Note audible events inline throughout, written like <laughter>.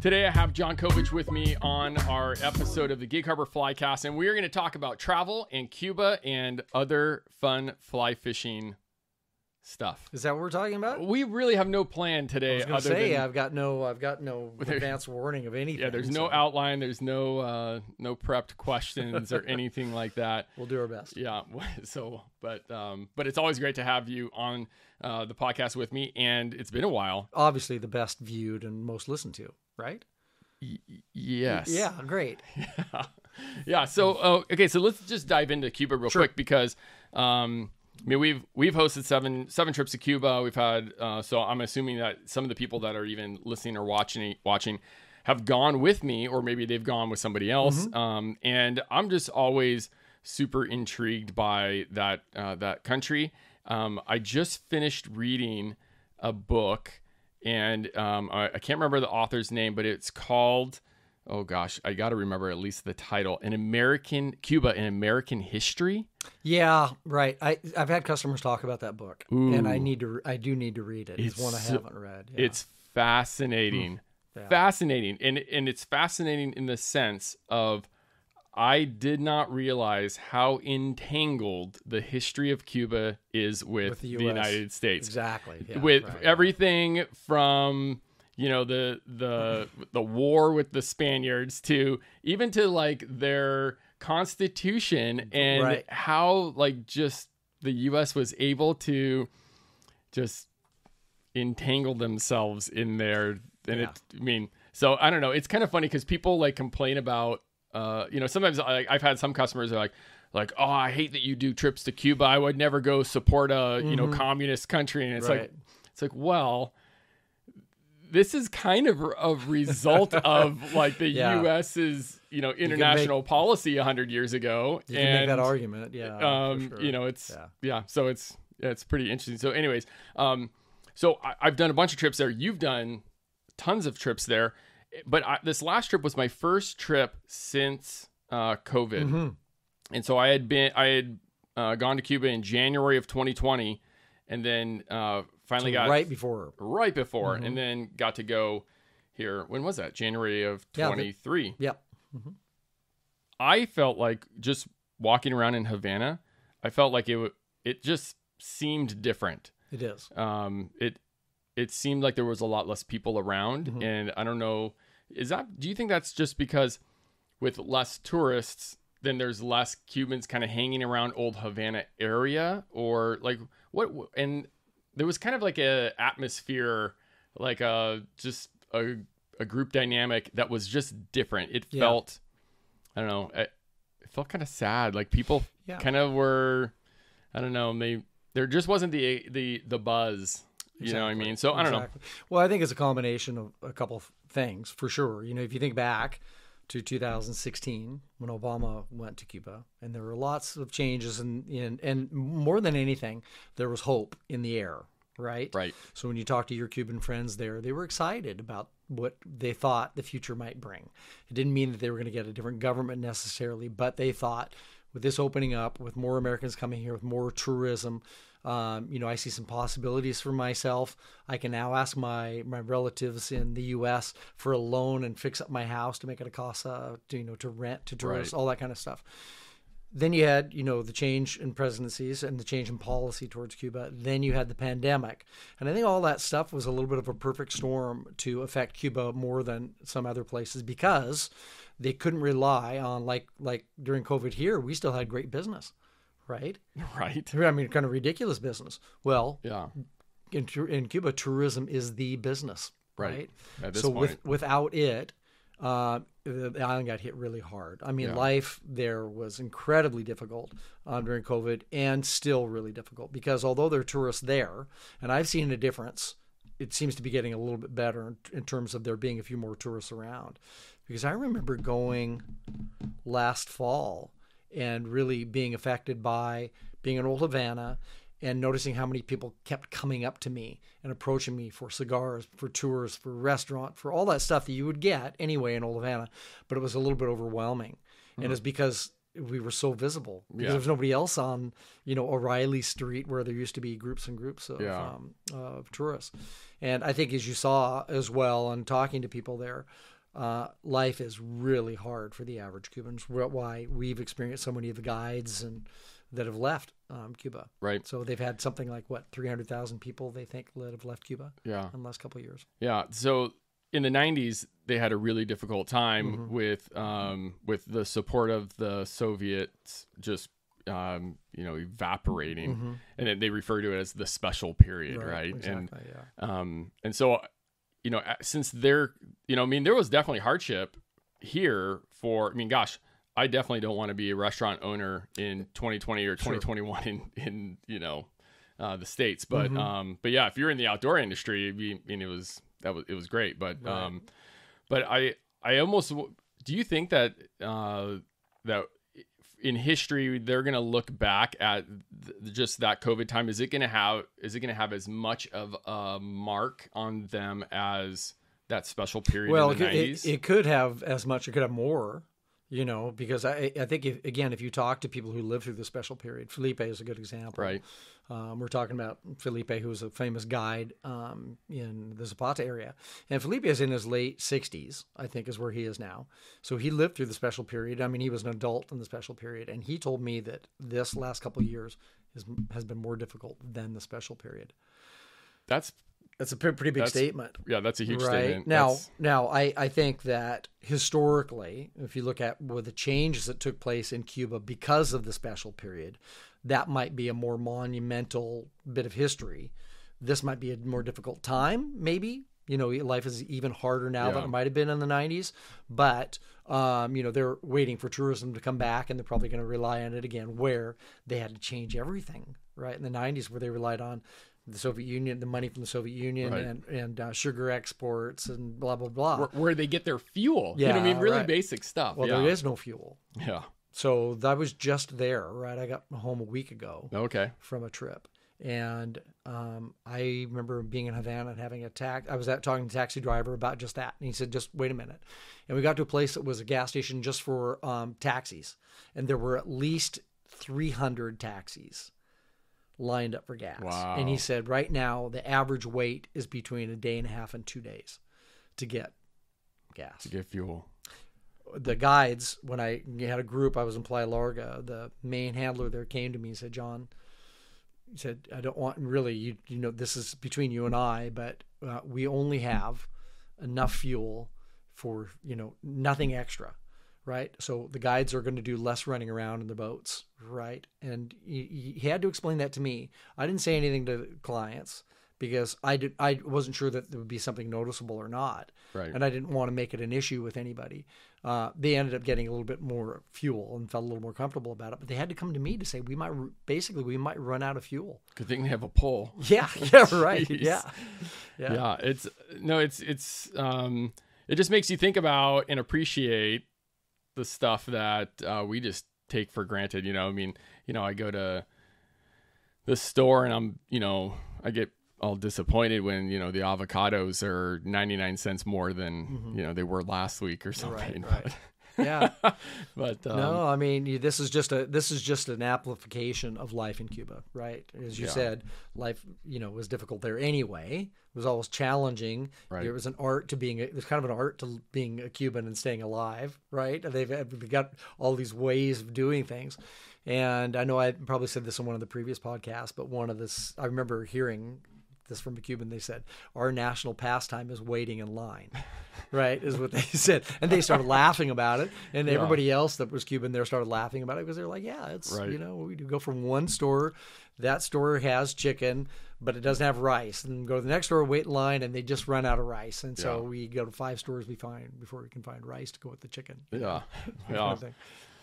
Today I have Jon Covich with me on our episode of the Gig Harbor Flycast, and we're going to talk about travel and Cuba and other fun fly fishing stuff. Is that what we're talking about? We really have no plan today. I was other say than, I've got no, I've got no <laughs> advance warning of anything. yeah, there's no outline, there's no uh, no prepped questions or <laughs> anything like that. We'll do our best. Yeah. <laughs> So, but um, but it's always great to have you on uh, the podcast with me, and it's been a while. Obviously, the best viewed and most listened to, right? Yes. Yeah, great. <laughs> yeah. yeah. So, uh, okay, so let's just dive into Cuba real quick because, um, I mean, we've we've hosted seven seven trips to Cuba. We've had uh, so I'm assuming that some of the people that are even listening or watching watching have gone with me, or maybe they've gone with somebody else. Um, and I'm just always super intrigued by that uh, that country. Um, I just finished reading a book, and um, I, I can't remember the author's name, but it's called oh gosh, I got to remember at least the title: "An American Cuba, an American History." Yeah, right. I I've had customers talk about that book, and I need to. I do need to read it. It's, It's one I haven't read. Yeah. It's fascinating, Yeah. fascinating, and and it's fascinating in the sense of I did not realize how entangled the history of Cuba is with, With the the, United States. exactly yeah, with right. everything from you know the the <laughs> the war with the Spaniards to even to like their constitution and Right. how like just the US was able to just entangle themselves in there and Yeah. it I mean so I don't know it's kind of funny cuz people like complain about uh you know sometimes I, I've had some customers are like like oh I hate that you do trips to Cuba I would never go support a you know communist country and it's like it's like well this is kind of a result <laughs> of like the Yeah. US's you know international policy 100 years ago you can and make that argument. Yeah, um sure. you know it's Yeah. yeah. so it's yeah, it's pretty interesting so anyways um so I, i've done a bunch of trips there you've done tons of trips there but I, this last trip was my first trip since uh covid Mm-hmm. and so i had been i had uh, gone to cuba in january of 2020 and then uh finally got right before. right before and then got to go here when was that january of Yeah, the- 23 Yep. I felt like just walking around in Havana, I felt like it w- it just seemed different. It is. Um, it it seemed like there was a lot less people around, Mm-hmm. and I don't know, is that? Do you think that's just because with less tourists, then there's less Cubans kind of hanging around old Havana area, or like what? And there was kind of like a atmosphere, like a just a a group dynamic that was just different. It Yeah. felt, I don't know, it, it felt kind of sad. Like people Yeah. kind of were, I don't know, they there just wasn't the the the buzz. You know what I mean? So I don't know. Well, I think it's a combination of a couple of things for sure. You know, if you think back to 2016 when Obama went to Cuba, and there were lots of changes, and and and more than anything, there was hope in the air. Right. Right. So when you talk to your Cuban friends there, they were excited about what they thought the future might bring. It didn't mean that they were going to get a different government necessarily, but they thought with this opening up, with more Americans coming here, with more tourism, um, you know, I see some possibilities for myself. I can now ask my my relatives in the U.S. for a loan and fix up my house to make it a casa, to, you know, to rent to tourists, Right. all that kind of stuff. Then you had, you know, the change in presidencies and the change in policy towards Cuba. Then you had the pandemic. And I think all that stuff was a little bit of a perfect storm to affect Cuba more than some other places because they couldn't rely on like like during COVID here, we still had great business, right? <laughs> Right. I mean, kind of ridiculous business. Well, Yeah. in, in Cuba, tourism is the business, Right. right? At this so point. with without it, uh, the, the island got hit really hard. I mean, Yeah. life there was incredibly difficult um, during COVID, and still really difficult because although there are tourists there, and I've seen a difference, it seems to be getting a little bit better in, in terms of there being a few more tourists around. Because I remember going last fall and really being affected by being in Old Havana and noticing how many people kept coming up to me and approaching me for cigars, for tours, for restaurant, for all that stuff that you would get anyway in Old Havana, but it was a little bit overwhelming. And it's because we were so visible because Yeah. there was nobody else on you know O'Reilly Street where there used to be groups and groups of, Yeah. um, of tourists. And I think as you saw as well, and talking to people there, uh, life is really hard for the average Cubans. Why we've experienced so many of the guides and that have left um, Cuba. Right. So they've had something like what three hundred thousand people they think that have left Cuba Yeah. in the last couple of years. Yeah. So in the 90s, they had a really difficult time Mm-hmm. with um, with the support of the Soviets just um, you know evaporating, and they refer to it as the special period, right? And Exactly. yeah. um, and so you know since they're you know I mean there was definitely hardship here for I mean gosh. I definitely don't want to be a restaurant owner in 2020 or 2021 in, in you know uh, the states, but Mm-hmm. um, but yeah, if you're in the outdoor industry, I mean, it was that was it was great, but um, but I I almost do you think that uh, that in history they're gonna look back at th- just that COVID time? Is it gonna have is it gonna have as much of a mark on them as that special period Well, in it, the it, 90s? it could have as much. It could have more. You know, because I, I think if, again, if you talk to people who lived through the special period, Felipe is a good example. right. Um, we're talking about Felipe, who was a famous guide um, in the Zapata area. And Felipe is in his late 60s, I think, is where he is now. So he lived through the special period. I mean, he was an adult in the special period. And he told me that this last couple of years has been more difficult than the special period. That's That's a pretty big That's statement. yeah, that's a huge right? statement. now That's- now I, I think that historically if you look at with the changes that took place in cuba because of the special period that might be a more monumental bit of history. This might be a more difficult time maybe. You know life is even harder now than it might have been in the 90s but um, you know they're waiting for tourism to come back and they're probably going to rely on it again where they had to change everything right in the 90s where they relied on the Soviet Union, the money from the Soviet Union, Right. and and uh, sugar exports and blah blah blah. where, where they get their fuel. you know I mean? Really right. basic stuff. well, yeah. there is no fuel, Yeah. so that was just there. Right, I got home a week ago Okay. from a trip, and um, I remember being in Havana and having a tax. I was at talking to the taxi driver about just that, and he said, "Just wait a minute." And we got to a place that was a gas station just for um, taxis, and there were at least 300 taxis lined up for gas. Wow. And he said, right now the average wait is between a day and a half and two days to get gas To get fuel. the guides when I had a group, I was in Playa Larga. The main handler there came to me and said, "Jon," he said, "I don't want really you. You know, this is between you and I, but uh, we only have enough fuel for you know nothing extra." Right, so the guides are going to do less running around in the boats, right? And he, he had to explain that to me. I didn't say anything to clients because I did. I wasn't sure that there would be something noticeable or not Right. and I didn't want to make it an issue with anybody. Uh, they ended up getting a little bit more fuel and felt a little more comfortable about it. But they had to come to me to say we might basically we might run out of fuel. Good thing they have a pole. <laughs> Yeah, yeah, right. <laughs> Yeah, yeah, yeah it's no it's it's um it just makes you think about and appreciate the stuff that uh, we just take for granted you know i mean you know i go to the store and i'm you know i get all disappointed when you know the avocados are 99 cents more than you know they were last week or something <laughs> Mm-hmm. right. Yeah. <laughs> but, um, no, I mean this is just a this is just an amplification of life in Cuba, right? As you Yeah. said, life you know was difficult there anyway. It was always challenging. Right. There was an art to being a, there's kind of an art to being a Cuban and staying alive, right? They've they've got all these ways of doing things. And I know I probably said this in one of the previous podcasts, but one of this I remember hearing this from a Cuban. They said our national pastime is waiting in line, <laughs> right? Is what they <laughs> said, and they started laughing about it. And Yeah. everybody else that was Cuban there started laughing about it because they're like, yeah, it's Right. you know we do go from one store, that store has chicken, but it doesn't have rice, and go to the next store, wait in line, and they just run out of rice, and so Yeah. we go to five stores we find before we can find rice to go with the chicken. yeah <laughs> kind yeah of.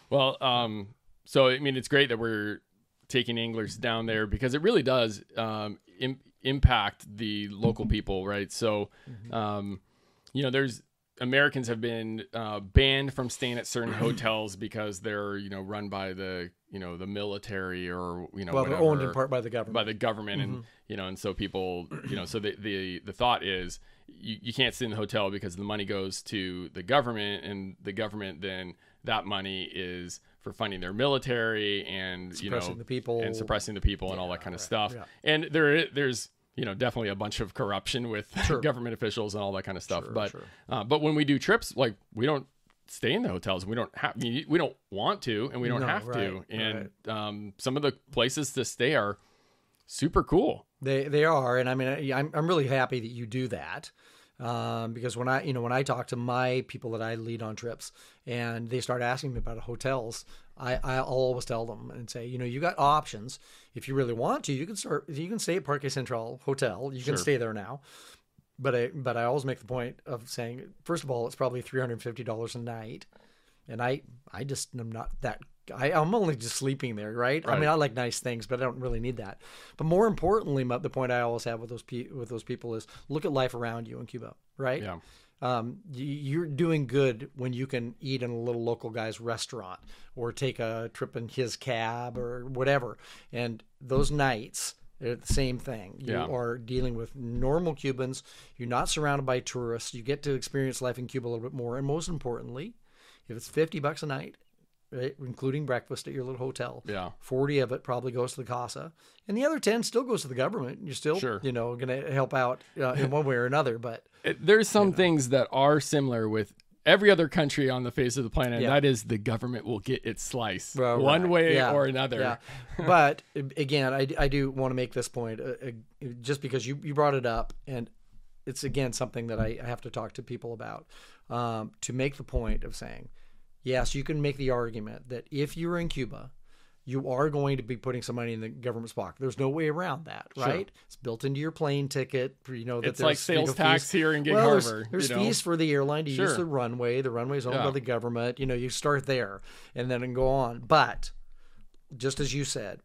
Well, um, so I mean, it's great that we're taking anglers down there because it really does um, Im- impact the local people, right? So, um, you know, there's Americans have been uh, banned from staying at certain <clears throat> hotels because they're you know run by the you know the military or you know Well, they're owned in part by the government. by the government and you know and so people you know so the <clears throat> the, the thought is you, you can't stay in the hotel because the money goes to the government and the government then that money is for funding their military and you know the people. and suppressing the people and all that kind of stuff. yeah. And there there's you know definitely a bunch of corruption with <laughs> government officials and all that kind of stuff. but sure. uh, but when we do trips, like we don't stay in the hotels. We don't have we don't want to and we don't No, have to. right, And um, some of the places to stay are super cool. They they are, and I mean, I- I'm I'm really happy that you do that. Um, because when I, you know, when I talk to my people that I lead on trips, and they start asking me about hotels, I I'll always tell them and say, you know, you got options. If you really want to, you can start. You can stay at Parque Central Hotel. You can stay there now. But I but I always make the point of saying, first of all, it's probably three hundred and fifty dollars a night, and I I just am not that. I, I'm only just sleeping there, right? I mean, I like nice things, but I don't really need that. But more importantly, my, the point I always have with those pe- with those people is look at life around you in Cuba, right? Yeah. Um, you, you're doing good when you can eat in a little local guy's restaurant or take a trip in his cab or whatever. And those nights, they're the same thing. You Yeah. are dealing with normal Cubans. You're not surrounded by tourists. You get to experience life in Cuba a little bit more. And most importantly, if it's 50 bucks a night, right, including breakfast at your little hotel, Yeah. 40 of it probably goes to the casa and the other 10 still goes to the government you're still Sure. you know going to help out uh, in one way or another but <laughs> It- there's some things that are similar with every other country on the face of the planet. And Yeah. that is the government will get its slice Well, one right. way Yeah. or another. yeah <laughs> but again I, I do want to make this point uh, uh, just because you, you brought it up and it's again something that I, I have to talk to people about um, to make the point of saying yes you can make the argument that if you're in cuba you are going to be putting some money in the government's pocket. There's no way around that, right? It's built into your plane ticket. You know that It's like there's, you know, sales tax fees. here in Gig well, there's- Harbor, There's, know? fees for the airline to use the runway. The runway is owned Yeah. by the government. You know, you start there and then go on. But just as you said,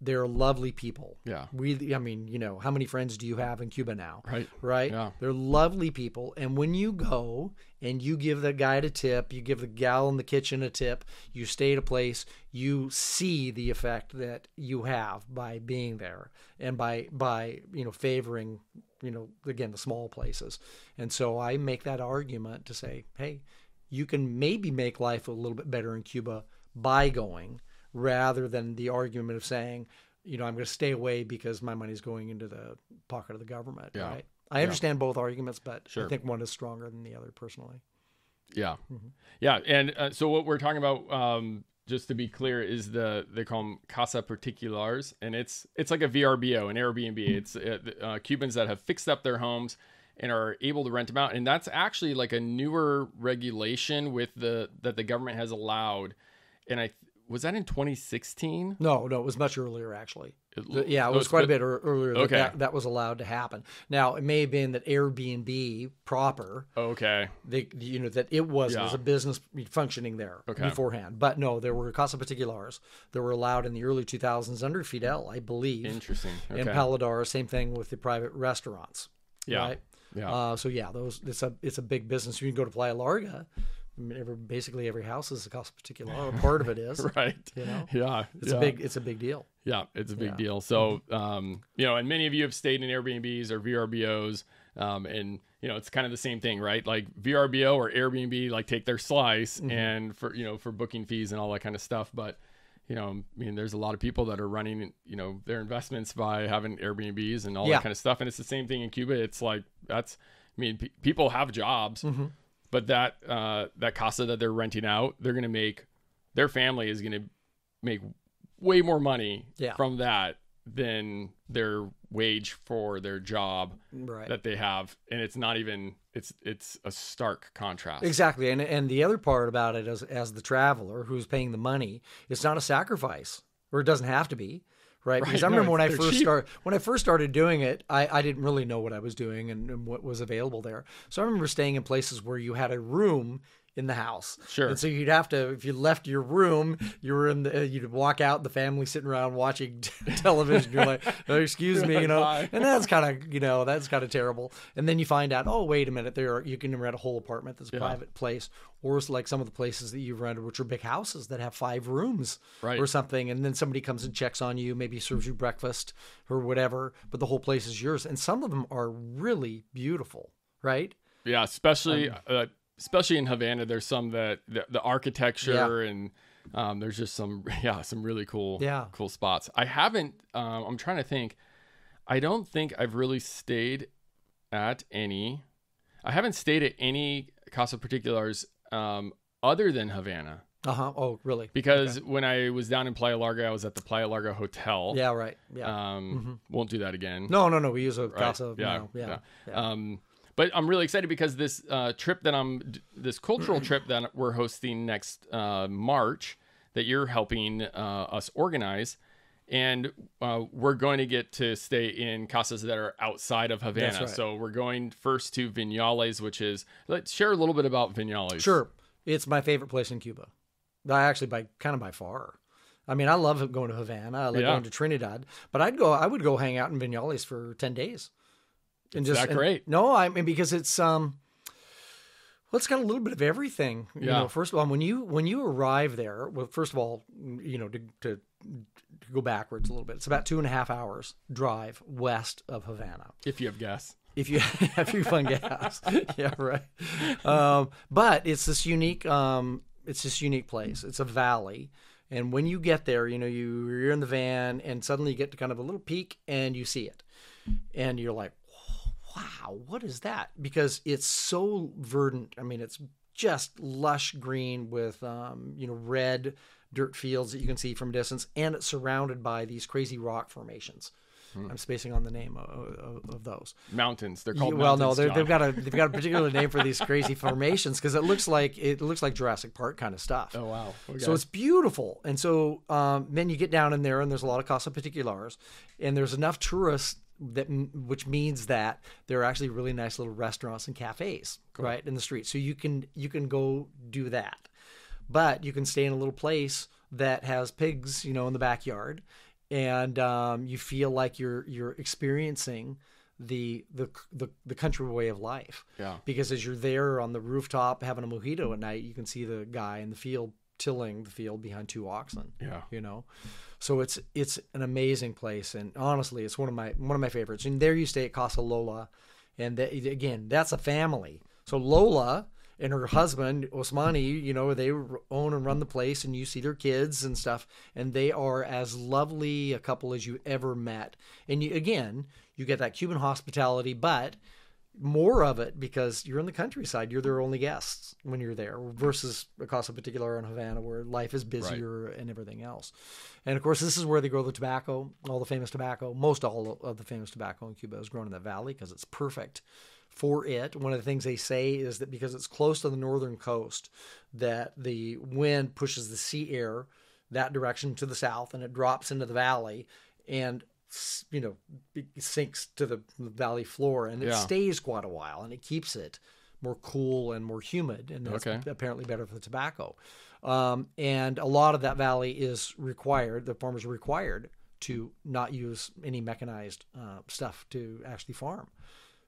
they're lovely people. Yeah. We, I mean, you know, how many friends do you have in Cuba now? Right. Right. Yeah. They're lovely people. And when you go and you give the guy a tip, you give the gal in the kitchen a tip, you stay at a place, you see the effect that you have by being there and by, by, you know, favoring, you know, again, the small places. And so I make that argument to say, hey, you can maybe make life a little bit better in Cuba by going rather than the argument of saying, you know, I'm going to stay away because my money's going into the pocket of the government. Yeah. Right. I understand both arguments, but Sure. I think one is stronger than the other personally. Yeah, Mm-hmm. yeah, and uh, so what we're talking about, um, just to be clear, is the they call them casa particulars, and it's it's like a VRBO, an Airbnb. It's uh, uh, Cubans that have fixed up their homes and are able to rent them out, and that's actually like a newer regulation with the that the government has allowed, and I was that in 2016. No, no, it was much earlier actually. It- yeah, it oh, was quite a bit earlier that, Okay. that that was allowed to happen. Now, it may have been that Airbnb proper, Okay, they, you know, that it was Yeah. a business functioning there Okay. beforehand. But no, there were casa particulars that were allowed in the early 2000s under Fidel, I believe. interesting. Okay. And Paladar, same thing with the private restaurants. Yeah. Right? Yeah. Uh, so yeah, those it's a it's a big business. You can go to Playa Larga. I mean, every, basically every house is a particular. Or <laughs> part of it is. right. You know, Yeah. it's yeah. a big it's a big deal. Yeah, it's a big Yeah. deal. So, um, you know, and many of you have stayed in Airbnbs or VRBOs, um, and you know, it's kind of the same thing, right? Like VRBO or Airbnb, like take their slice and for you know for booking fees and all that kind of stuff. But you know, I mean, there's a lot of people that are running, you know, their investments by having Airbnbs and all Yeah. that kind of stuff. And it's the same thing in Cuba. It's like that's, I mean, pe people have jobs, but that uh, that casa that they're renting out, they're gonna make, their family is gonna make way more money Yeah. from that than their wage for their job Right. that they have and it's not even it's it's a stark contrast Exactly, and and the other part about it is, as the traveler who's paying the money, it's not a sacrifice, or it doesn't have to be, right? Because I no, remember when I first cheap. start when I first started doing it, I, I didn't really know what I was doing and, and what was available there. So I remember staying in places where you had a room in the house. Sure. And so you'd have to, if you left your room, you were in the, you'd walk out, the family sitting around watching <laughs> television. You're like, oh, excuse me, you know, and that's kind of, you know, that's kind of terrible. And then you find out, oh, wait a minute, there are, you can rent a whole apartment that's a private place, or it's like some of the places that you've rented, which are big houses that have five rooms Right. or something. And then somebody comes and checks on you, maybe serves you breakfast or whatever, but the whole place is yours. And some of them are really beautiful, right? yeah especially Um, uh, especially in Havana, there's some that the, the architecture and um, there's just some <laughs> yeah some really cool Yeah. cool spots. I haven't. Um, I'm trying to think. I don't think I've really stayed at any. I haven't stayed at any Casa Particulars um, other than Havana Uh huh. Oh, really? because when I was down in Playa Larga, I was at the Playa Larga Hotel. Yeah. Right. Yeah. Um, Won't do that again. no, no, no. We use a Right. casa. Yeah, now. Yeah. yeah. yeah. Um, but I'm really excited because this uh, trip that I'm, this cultural <clears throat> trip that we're hosting next uh, March, that you're helping uh, us organize, and uh, we're going to get to stay in casas that are outside of Havana. Right. So we're going first to Vinales, which is let's share a little bit about Vinales. Sure. It's my favorite place in Cuba. I actually by kind of by far. I mean, I love going to Havana. I like Yeah. going to Trinidad, but I'd go. I would go hang out in Vinales for ten days. And that and- great? no, I mean because it's um, well, it's got a little bit of everything. You Yeah. know, first of all, when you when you arrive there, well, first of all, you know, to to to go backwards a little bit, it's about two and a half hours drive west of Havana If you have gas. if you <laughs> have your fun gas <laughs> yeah right um, but it's this unique um, it's this unique place it's a valley and when you get there you know you you're in the van and suddenly you get to kind of a little peak and you see it and you're like wow what is that because it's so verdant i mean it's just lush green with um, you know red dirt fields that you can see from a distance and it's surrounded by these crazy rock formations i'm spacing on the name of, of, of those Mountains. They're called well, no, mountains, they're, Jon. they've got a they've got a particular <laughs> name for these crazy formations because it looks like it looks like Jurassic Park kind of stuff. Oh wow. Okay. So it's beautiful, and so um, then you get down in there, and there's a lot of Casa Particulares, and there's enough tourists that which means that there are actually really nice little restaurants and cafes right in the street. So you can you can go do that, but you can stay in a little place that has pigs, you know, in the backyard, and um, you feel like you're you're experiencing the the the the country way of life yeah. because as you're there on the rooftop having a mojito at night, you can see the guy in the field tilling the field behind two oxen. Yeah. You know, so it's it's an amazing place, and honestly, it's one of my one of my favorites. And there you stay at Casa Lola, and that, again, that's a family. So Lola and her husband Osmani, you know, they own and run the place, and you see their kids and stuff, and they are as lovely a couple as you ever met. And you, again, you get that Cuban hospitality, but more of it because you're in the countryside. You're their only guests when you're there versus a Casa Particular in Havana where life is busier and everything else. And of course, this is where they grow the tobacco, all the famous tobacco. Most all of the famous tobacco in Cuba is grown in that valley because it's perfect for it. One of the things they say is that because it's close to the northern coast, that the wind pushes the sea air that direction to the south and it drops into the valley and you know sinks to the valley floor and it Yeah. stays quite a while and it keeps it more cool and more humid and that's Okay. apparently better for the tobacco um, and a lot of that valley is required the farmers are required to not use any mechanized uh, stuff to actually farm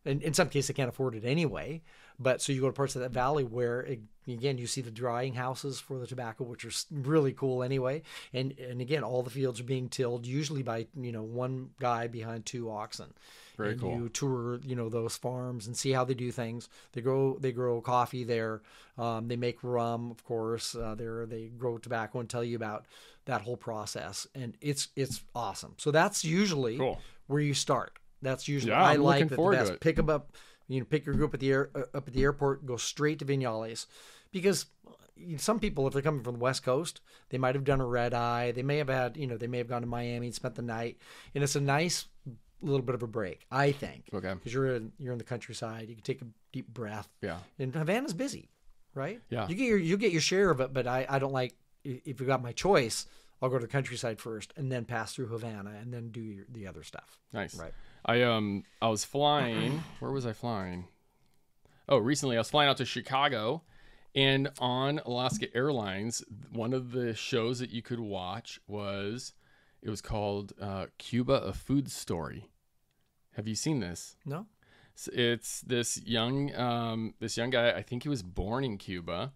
and in some cases they can't afford it anyway but so you go to parts of that valley where it, again you see the drying houses for the tobacco which are really cool anyway. And and again all the fields are being tilled usually by you know one guy behind two oxen. Very and cool. you tour you know those farms and see how they do things. They grow they grow coffee there. Um, they make rum of course. Uh, there they grow tobacco and tell you about that whole process. And it's it's awesome. So that's usually Cool. where you start. That's usually Yeah, i I'm like that the best it. pick them up you know pick your group at the air uh, up at the airport go straight to vinales because some people if they're coming from the west coast they might have done a red eye they may have had you know they may have gone to miami and spent the night and it's a nice little bit of a break i think Okay. because you're in you're in the countryside you can take a deep breath Yeah. and havana's busy right Yeah. you get your you get your share of it but i i don't like if you got my choice i'll go to the countryside first and then pass through havana and then do your, the other stuff Nice. Right. I um I was flying. <clears throat> Where was I flying? Oh, recently I was flying out to Chicago, and on Alaska Airlines, one of the shows that you could watch was it was called uh, Cuba: A Food Story. Have you seen this? no S- It's this young um, this young guy. I think he was born in Cuba,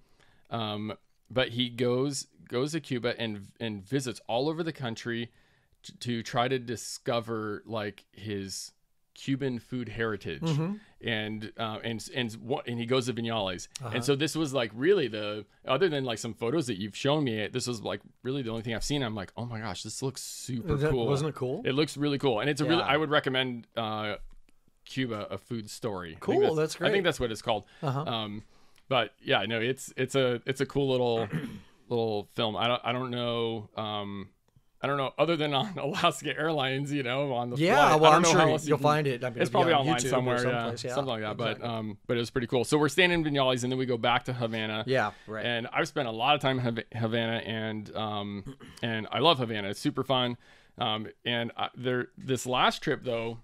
um, but he goes goes to Cuba and and visits all over the country to try to discover like his Cuban food heritage, Mm-hmm. and uh, and and what and he goes to Vinales, Uh-huh. and so this was like really the other than like some photos that you've shown me, this was like really the only thing I've seen. I'm like, oh my gosh, this looks super That- cool. wasn't it cool? It looks really cool, and it's a really. I would recommend uh, Cuba a food story. Cool, that's I great. I think that's what it's called. Uh-huh. Um, but yeah, no, it's it's a it's a cool little <clears throat> little film. I don't I don't know. Um, I don't know. Other than on <laughs> Alaska Airlines, you know, on the Yeah, flight, well, I'm sure you- else you you'll can- find it. I mean, it's probably on online YouTube somewhere, yeah, yeah, something like that. But um, but it was pretty cool. So we're staying in Vinales, and then we go back to Havana. Yeah, right. And I've spent a lot of time in Havana, and um, and I love Havana. It's super fun. Um, and I, there, this last trip though,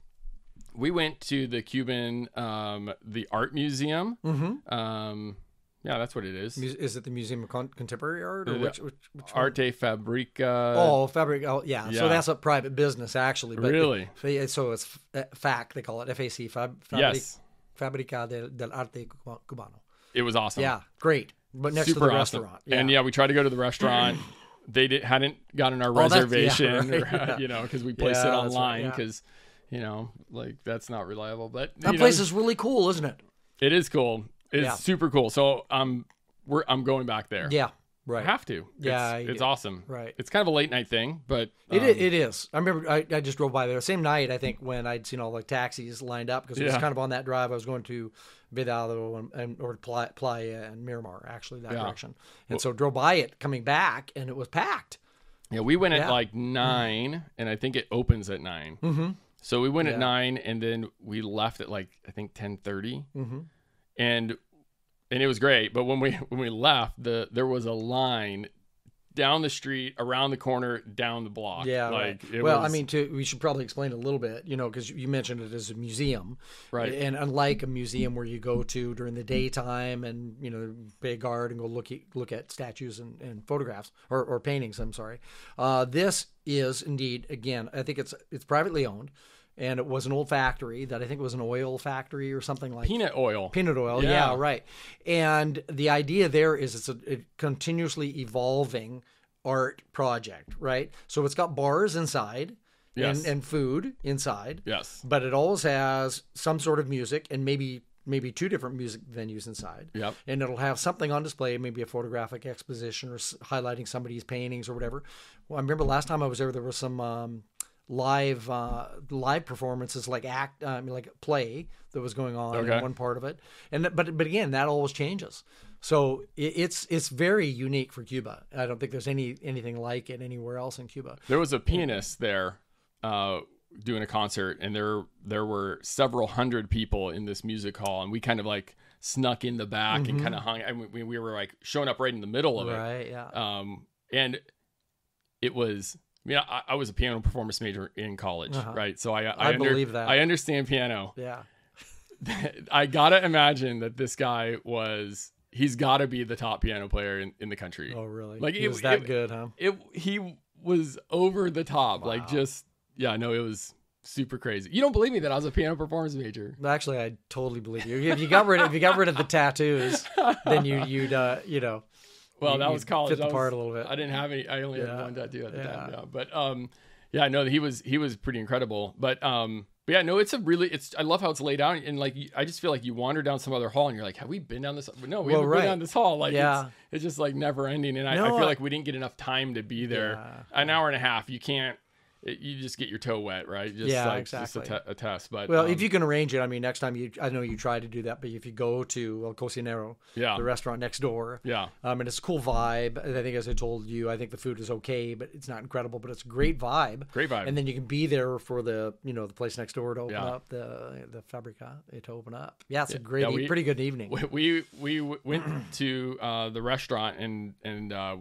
we went to the Cuban, um, the art museum. Mm-hmm. Um, yeah, that's what it is. Is it the Museum of Con- Contemporary Art or Uh, which? which, which? Arte Fabrica. Oh, fabric. Oh, yeah. yeah. So that's a private business, actually. But Really? the- so it's FAC. They call it FAC. Fab, Fabric, yes, Fabrica del, del Arte Cubano. it was awesome. Yeah, great. But next super to the awesome. restaurant. And yeah, we tried to go to the restaurant. <clears throat> they did, hadn't gotten our Oh, that's- yeah, reservation, right, <laughs> or, yeah. you know, because we placed Yeah, it right, online yeah. because, you know, like that's not reliable. But that know, place is really cool, isn't it? It is cool. It's Yeah. super cool. So um, we're I'm going back there. Yeah, I right. have to. Yeah, it's, it's awesome. Right. It's kind of a late night thing, but It, um, i- it is. I remember I, I just drove by there. Same night, I think, when I'd seen all the taxis lined up because it was Yeah. kind of on that drive. I was going to Vedado and, and or Playa, Playa and Miramar, actually, that Yeah. direction. And so drove by it coming back, and it was packed. yeah. We went at like nine, and I think it opens at 9 Mm-hmm. So we went at nine, and then we left at like I think ten thirty, Mm-hmm. And and it was great. But when we <laughs> when we left, the there was a line down the street, around the corner, down the block. Yeah, like right. it well, I mean, to, we should probably explain a little bit, you know, because you mentioned it as a museum, Right. And unlike a museum where you go to during the daytime and you know pay a guard and go look at, look at statues and, and photographs or, or paintings, I'm sorry. Uh, this is indeed again, I think it's it's privately owned, and it was an old factory that I think was an oil factory or something like peanut oil. Peanut oil, Yeah. yeah. right. And the idea there is it's a, a continuously evolving art project, right? So it's got bars inside Yes. and, and food inside, yes. but it always has some sort of music and maybe maybe two different music venues inside. Yep. And it'll have something on display, maybe a photographic exposition or s- highlighting somebody's paintings or whatever. Well, I remember last time I was there, there was some um, live uh, live performances, like act, uh, I mean, like play that was going on Okay. in one part of it. And but but again, that always changes. So it, it's it's very unique for Cuba. I don't think there's any anything like it anywhere else in Cuba. There was a pianist there uh, doing a concert, and there there were several hundred people in this music hall, and we kind of like snuck in the back and kind of hung. And we, we were like showing up right in the middle of it. Mm-hmm. Right? Yeah. Um, and it was. I mean, I, I was a piano performance major in college, Uh-huh. right? So I I, I believe that. I understand piano. yeah. <laughs> I gotta imagine that this guy was. He's got to be the top piano player in, in the country. Oh, really? Like, he it- was that it- good, huh? it he was over the top like just yeah no it was super crazy you don't believe me that i was a piano performance major Actually, I totally believe you. If you got rid of, if you got rid of the tattoos, then you you'd uh, you know well You- that was college fit the was- part a little bit. i didn't have any i only had Yeah. one tattoo at the time Yeah. yeah but um yeah no he was he was pretty incredible but um but yeah no it's a really it's i love how it's laid out and like i just feel like you wander down some other hall and you're like have we been down this no we Well, haven't right. been down this hall like Yeah. it's, it's just like never ending and I, No, I feel I- like we didn't get enough time to be there Yeah. an hour and a half you can't it, you just get your toe wet right just Yeah, like exactly. just a, te- a test but Well, um, if you can arrange it, I mean, next time you, I know you try to do that, but if you go to El Cocinero, Yeah. the restaurant next door, Yeah. um, and it's a cool vibe. I think, as I told you, I think the food is okay, but it's not incredible, but it's a great vibe. Great vibe. And then you can be there for the, you know, the place next door to open Yeah. up the the Fabrica to open up. Yeah, it's a great, yeah, we- pretty good evening. we we w- went to uh, the restaurant and and uh,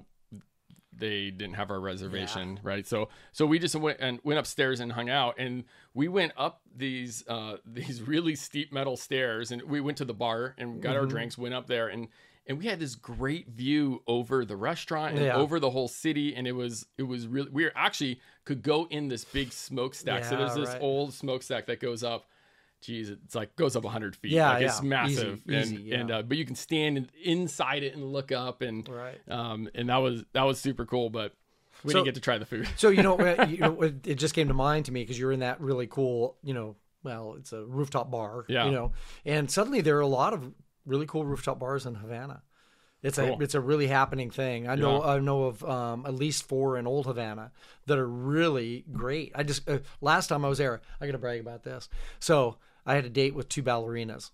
they didn't have our reservation right so so we just went and went upstairs and hung out and we went up these uh, <laughs> these really steep metal stairs and we went to the bar and got Mm-hmm. our drinks went up there and and we had this great view over the restaurant and Yeah. over the whole city and it was it was really we actually could go in this big smokestack so there's this right. old smokestack that goes up geez, it's like goes up 100 feet. Yeah, like it's massive, Easy, and easy, yeah. and uh, but you can stand in- inside it and look up, and Right. um, and that was that was super cool. But we So- didn't get to try the food. So you know, <laughs> you know, it just came to mind to me because you're in that really cool, you know, well, it's a rooftop bar, Yeah. you know, and suddenly there are a lot of really cool rooftop bars in Havana. It's Cool. a it's a really happening thing. I know I know of um, at least four in Old Havana that are really great. I just uh, last time I was there, I got to brag about this. So I had a date with two ballerinas.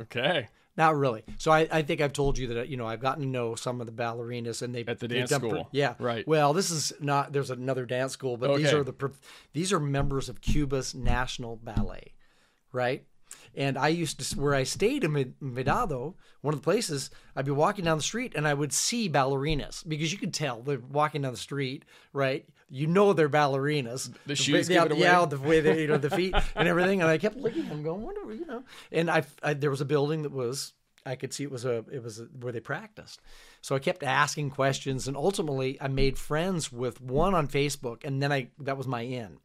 Okay. Not really. So I, I think I've told you that you know I've gotten to know some of the ballerinas and they At the dance school. yeah, Right. Well, this is not. There's another dance school, but these are the these are members of Cuba's national ballet, right? And I used to where I stayed in Vedado, one of the places. I'd be walking down the street and I would see ballerinas because you could tell they're walking down the street, right? You know they're ballerinas. The shoes it away. yeah, the way they, you know, the feet <laughs> and everything. And I kept looking at them, going, "Wonder, you know." And I, I, there was a building that was, I could see it was a, it was a, where they practiced. So I kept asking questions, and ultimately I made friends with one on Facebook, and then I, that was my in,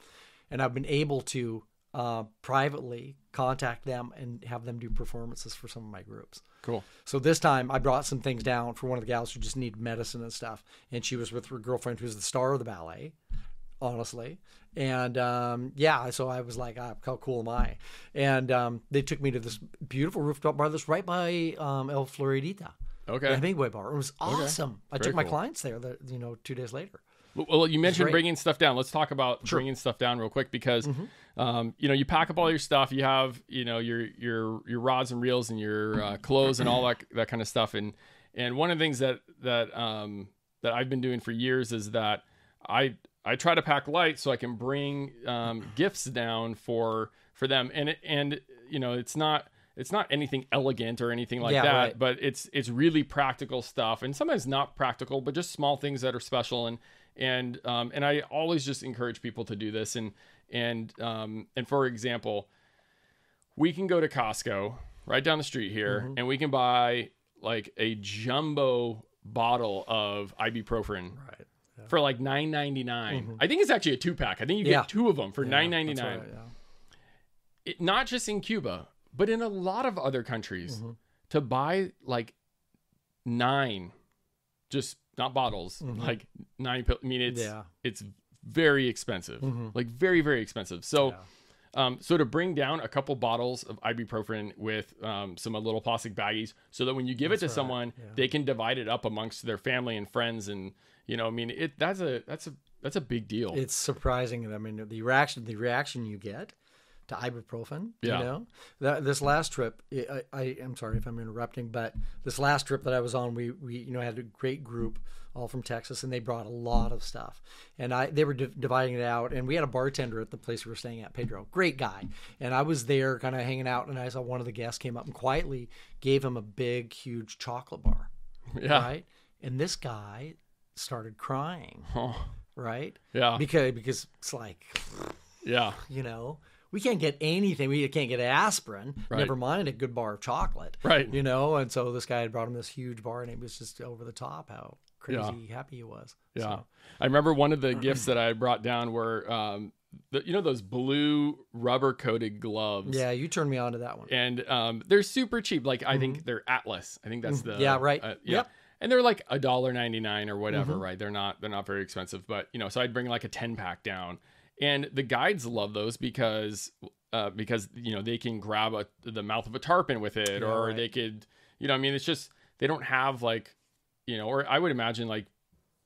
and I've been able to uh, privately contact them and have them do performances for some of my groups. Cool. So this time I brought some things down for one of the gals who just needed medicine and stuff. And she was with her girlfriend who's the star of the ballet, honestly. And um, yeah, so I was like, ah, how cool am I? And um, they took me to this beautiful rooftop bar that's right by um, El Floridita, Okay. the Hemingway bar. It was awesome. I Very took my cool. clients there, the, you know, two days later. Well, you mentioned bringing stuff down. Let's talk about bringing stuff down real quick because, Mm-hmm. Um, you know, you pack up all your stuff. You have, you know, your your your rods and reels and your uh, clothes and all that that kind of stuff. And and one of the things that that um, that I've been doing for years is that I I try to pack light so I can bring um, gifts down for for them. And it, and you know, it's not it's not anything elegant or anything like Yeah, that right. but it's it's really practical stuff and sometimes not practical but just small things that are special and and um, and I always just encourage people to do this and and um, and for example we can go to Costco right down the street here Mm-hmm. and we can buy like a jumbo bottle of ibuprofen Right. for like 9.99 I think it's actually a two pack I think you Mm-hmm. Yeah. get two of them for 9.99 right, yeah. it, not just in Cuba, but in a lot of other countries, Mm-hmm. to buy like nine, just not bottles, like nine. I mean, it's Mm-hmm. Yeah. Mm-hmm. it's very expensive, like very very expensive. So. Um, so to bring down a couple bottles of ibuprofen with um, some little plastic baggies, so that when you give it to someone, they can divide it up amongst their family and friends, and you know, I mean, it that's a that's a that's a big deal. It's surprising. I mean, the reaction, the reaction you get to ibuprofen. Yeah. You know, that this last trip, I, I am sorry if I'm interrupting, but this last trip that I was on, we we you know had a great group all from Texas, and they brought a lot of stuff, and I they were di- dividing it out, and we had a bartender at the place we were staying at, Pedro, great guy, and I was there kind of hanging out, and I saw one of the guests came up and quietly gave him a big, huge chocolate bar, <laughs> yeah, right, and this guy started crying, Oh, right, yeah, because because it's like yeah, you know we can't get anything we can't get aspirin Right. never mind a good bar of chocolate Right. you know and so this guy had brought him this huge bar and it was just over the top how crazy happy he was Yeah, So, I remember one of the <clears throat> gifts that I brought down were, um, the, you know, those blue rubber coated gloves. yeah you turned me on to that one and um, they're super cheap. Like I think they're Atlas. I think that's the Mm-hmm. Yeah, right. Uh, yeah. Yep. Mm-hmm. And they're like a dollar ninety nine or whatever, right? They're not they're not very expensive, but you know, so I'd bring like a ten pack down, and the guides love those because uh, because you know they can grab a, the mouth of a tarpon with it, Yeah, or right. they could, you know, I mean, it's just they don't have like, you know, or I would imagine like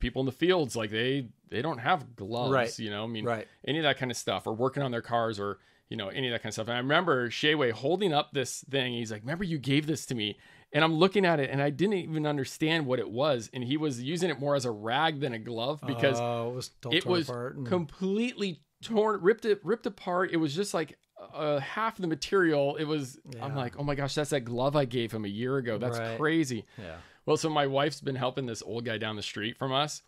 people in the fields like they they don't have gloves, Right. you know, I mean, right any of that kind of stuff or working on their cars or you know any of that kind of stuff and i remember shayway holding up this thing he's like remember you gave this to me and i'm looking at it and i didn't even understand what it was and he was using it more as a rag than a glove because oh, it was it was and- completely torn ripped it ripped apart. It was just like uh, half the material. It was i'm like oh my gosh that's that glove i gave him a year ago. That's Right. crazy. Yeah. Well, so my wife's been helping this old guy down the street from us,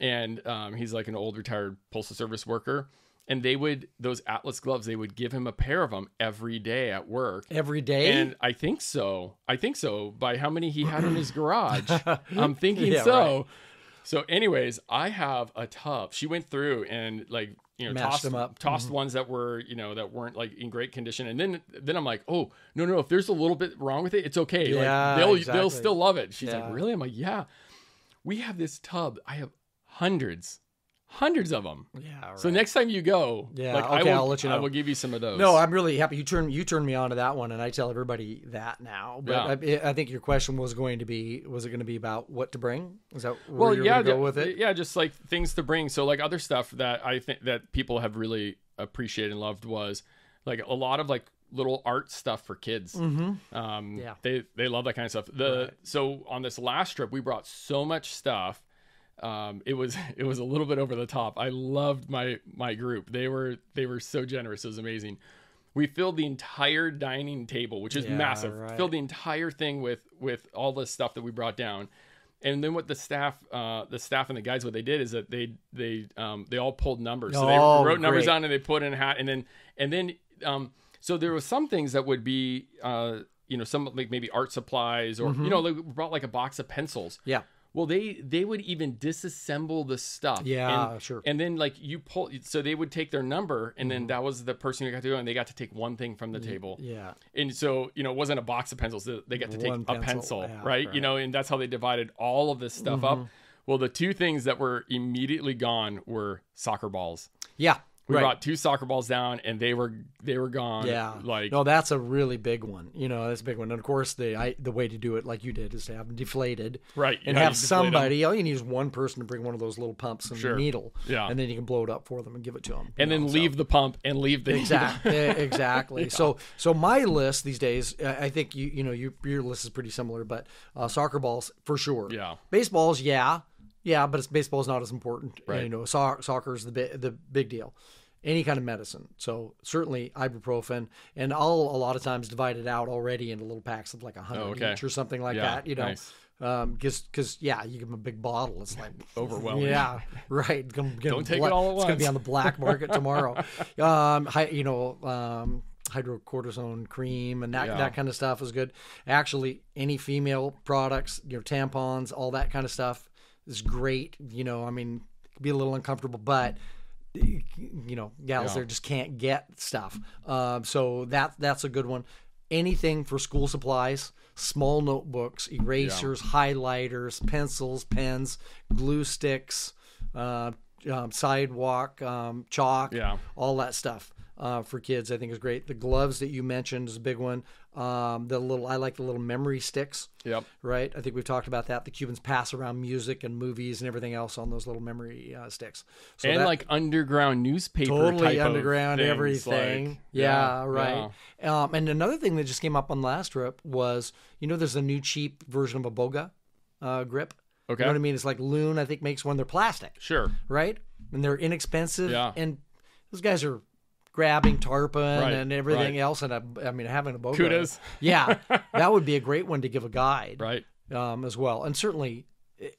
and um, he's like an old retired postal service worker. And they would those Atlas gloves. They would give him a pair of them every day at work. every day And I think so. I think so. By how many he had in his garage, <laughs> I'm thinking Yeah, so. right. So, anyways, I have a tub. She went through and like you know Matched tossed them up. Mm-hmm. tossed ones that were you know that weren't like in great condition. And then then I'm like, oh no no, if there's a little bit wrong with it, it's okay. Yeah, like they'll exactly. they'll still love it. She's Yeah. like, really? I'm like, yeah. We have this tub. I have hundreds, hundreds of them. Yeah. So next time you go, Yeah, like, I okay, will, I'll let you know. I will give you some of those. No, I'm really happy you turned you turned me on to that one, and I tell everybody that now. But I, I think your question was going to be was it going to be about what to bring? Is that where well, you're yeah, going to go with it? yeah, just like things to bring. So like other stuff that I think that people have really appreciated and loved was like a lot of like little art stuff for kids. Mm-hmm. Um, Yeah. they they love that kind of stuff. The so on this last trip we brought so much stuff. Um, it was <laughs> it was a little bit over the top. I loved my my group. They were they were so generous. It was amazing. We filled the entire dining table, which is Yeah, massive. right. Filled the entire thing with with all the stuff that we brought down. And then what the staff, uh, the staff and the guys, what they did is that they they um, they all pulled numbers. So they Oh, wrote numbers great. on and they put in a hat, and then and then um, so there was some things that would be uh, you know some like maybe art supplies or Mm-hmm. you know like we brought like a box of pencils. Yeah. Well, they they would even disassemble the stuff. Yeah, and, sure. And then like you pull, so they would take their number, and then that was the person who got to go, and they got to take one thing from the table. Mm-hmm. Yeah. And so you know, it wasn't a box of pencils; they got to take One a pencil, pencil, yeah, right? You right. Mm-hmm. know, and that's how they divided all of this stuff up. Well, the two things that were immediately gone were soccer balls. Yeah. We right. brought two soccer balls down, and they were they were gone. Yeah, like no, that's a really big one. You know, that's a big one. And of course, the I, the way to do it, like you did, is to have them deflated, Right, and yeah, have you deflate 'em. somebody. All you need is one person to bring one of those little pumps and Sure. needle, Yeah. and then you can blow it up for them and give it to them. and then leave the pump and leave the <laughs> Exactly. exactly. So, so my list these days, I I think you you know you, your list is pretty similar, but uh, soccer balls for sure. Yeah. Baseballs, yeah, yeah, but it's baseball's not as important. Right. You know, so- soccer is the bi- the big deal. Any kind of medicine. So certainly ibuprofen, and I'll a lot of times divide it out already into little packs of like a hundred Oh, okay. each or something like Yeah, that. You know. nice. Um, because, because, yeah, you give them a big bottle. It's like <laughs> Overwhelming. Yeah, right. Gonna- gonna Don't take bla- it all at once. It's gonna be on the black market tomorrow. <laughs> um, hi, you know, um, hydrocortisone cream and that Yeah. that kind of stuff is good. Actually, any female products, you know, tampons, all that kind of stuff is great. You know, I mean, be a little uncomfortable, but you know, gals Yeah. there just can't get stuff. Um, so that that's a good one. Anything for school supplies, small notebooks, erasers, highlighters, pencils, pens, glue sticks, uh, um, sidewalk um, chalk, Yeah. all that stuff uh, for kids. I think is great. The gloves that you mentioned is a big one. Um, the little I like the little memory sticks Yep. right? I think we've talked about that. The Cubans pass around music and movies and everything else on those little memory uh, sticks. So and that- like underground newspaper totally type of underground things, everything. like- yeah, right. Um, and another thing that just came up on last trip was, you know, there's a new cheap version of a Boga uh, grip. Okay. You know what I mean? It's like Loon, I think, makes one. They're plastic, Sure. right? And they're inexpensive. Yeah. And those guys are grabbing tarpon Right, and everything right. else. And a, I mean, having a boat. Kudos. Yeah, <laughs> that would be a great one to give a guide Right. um, as well. And certainly,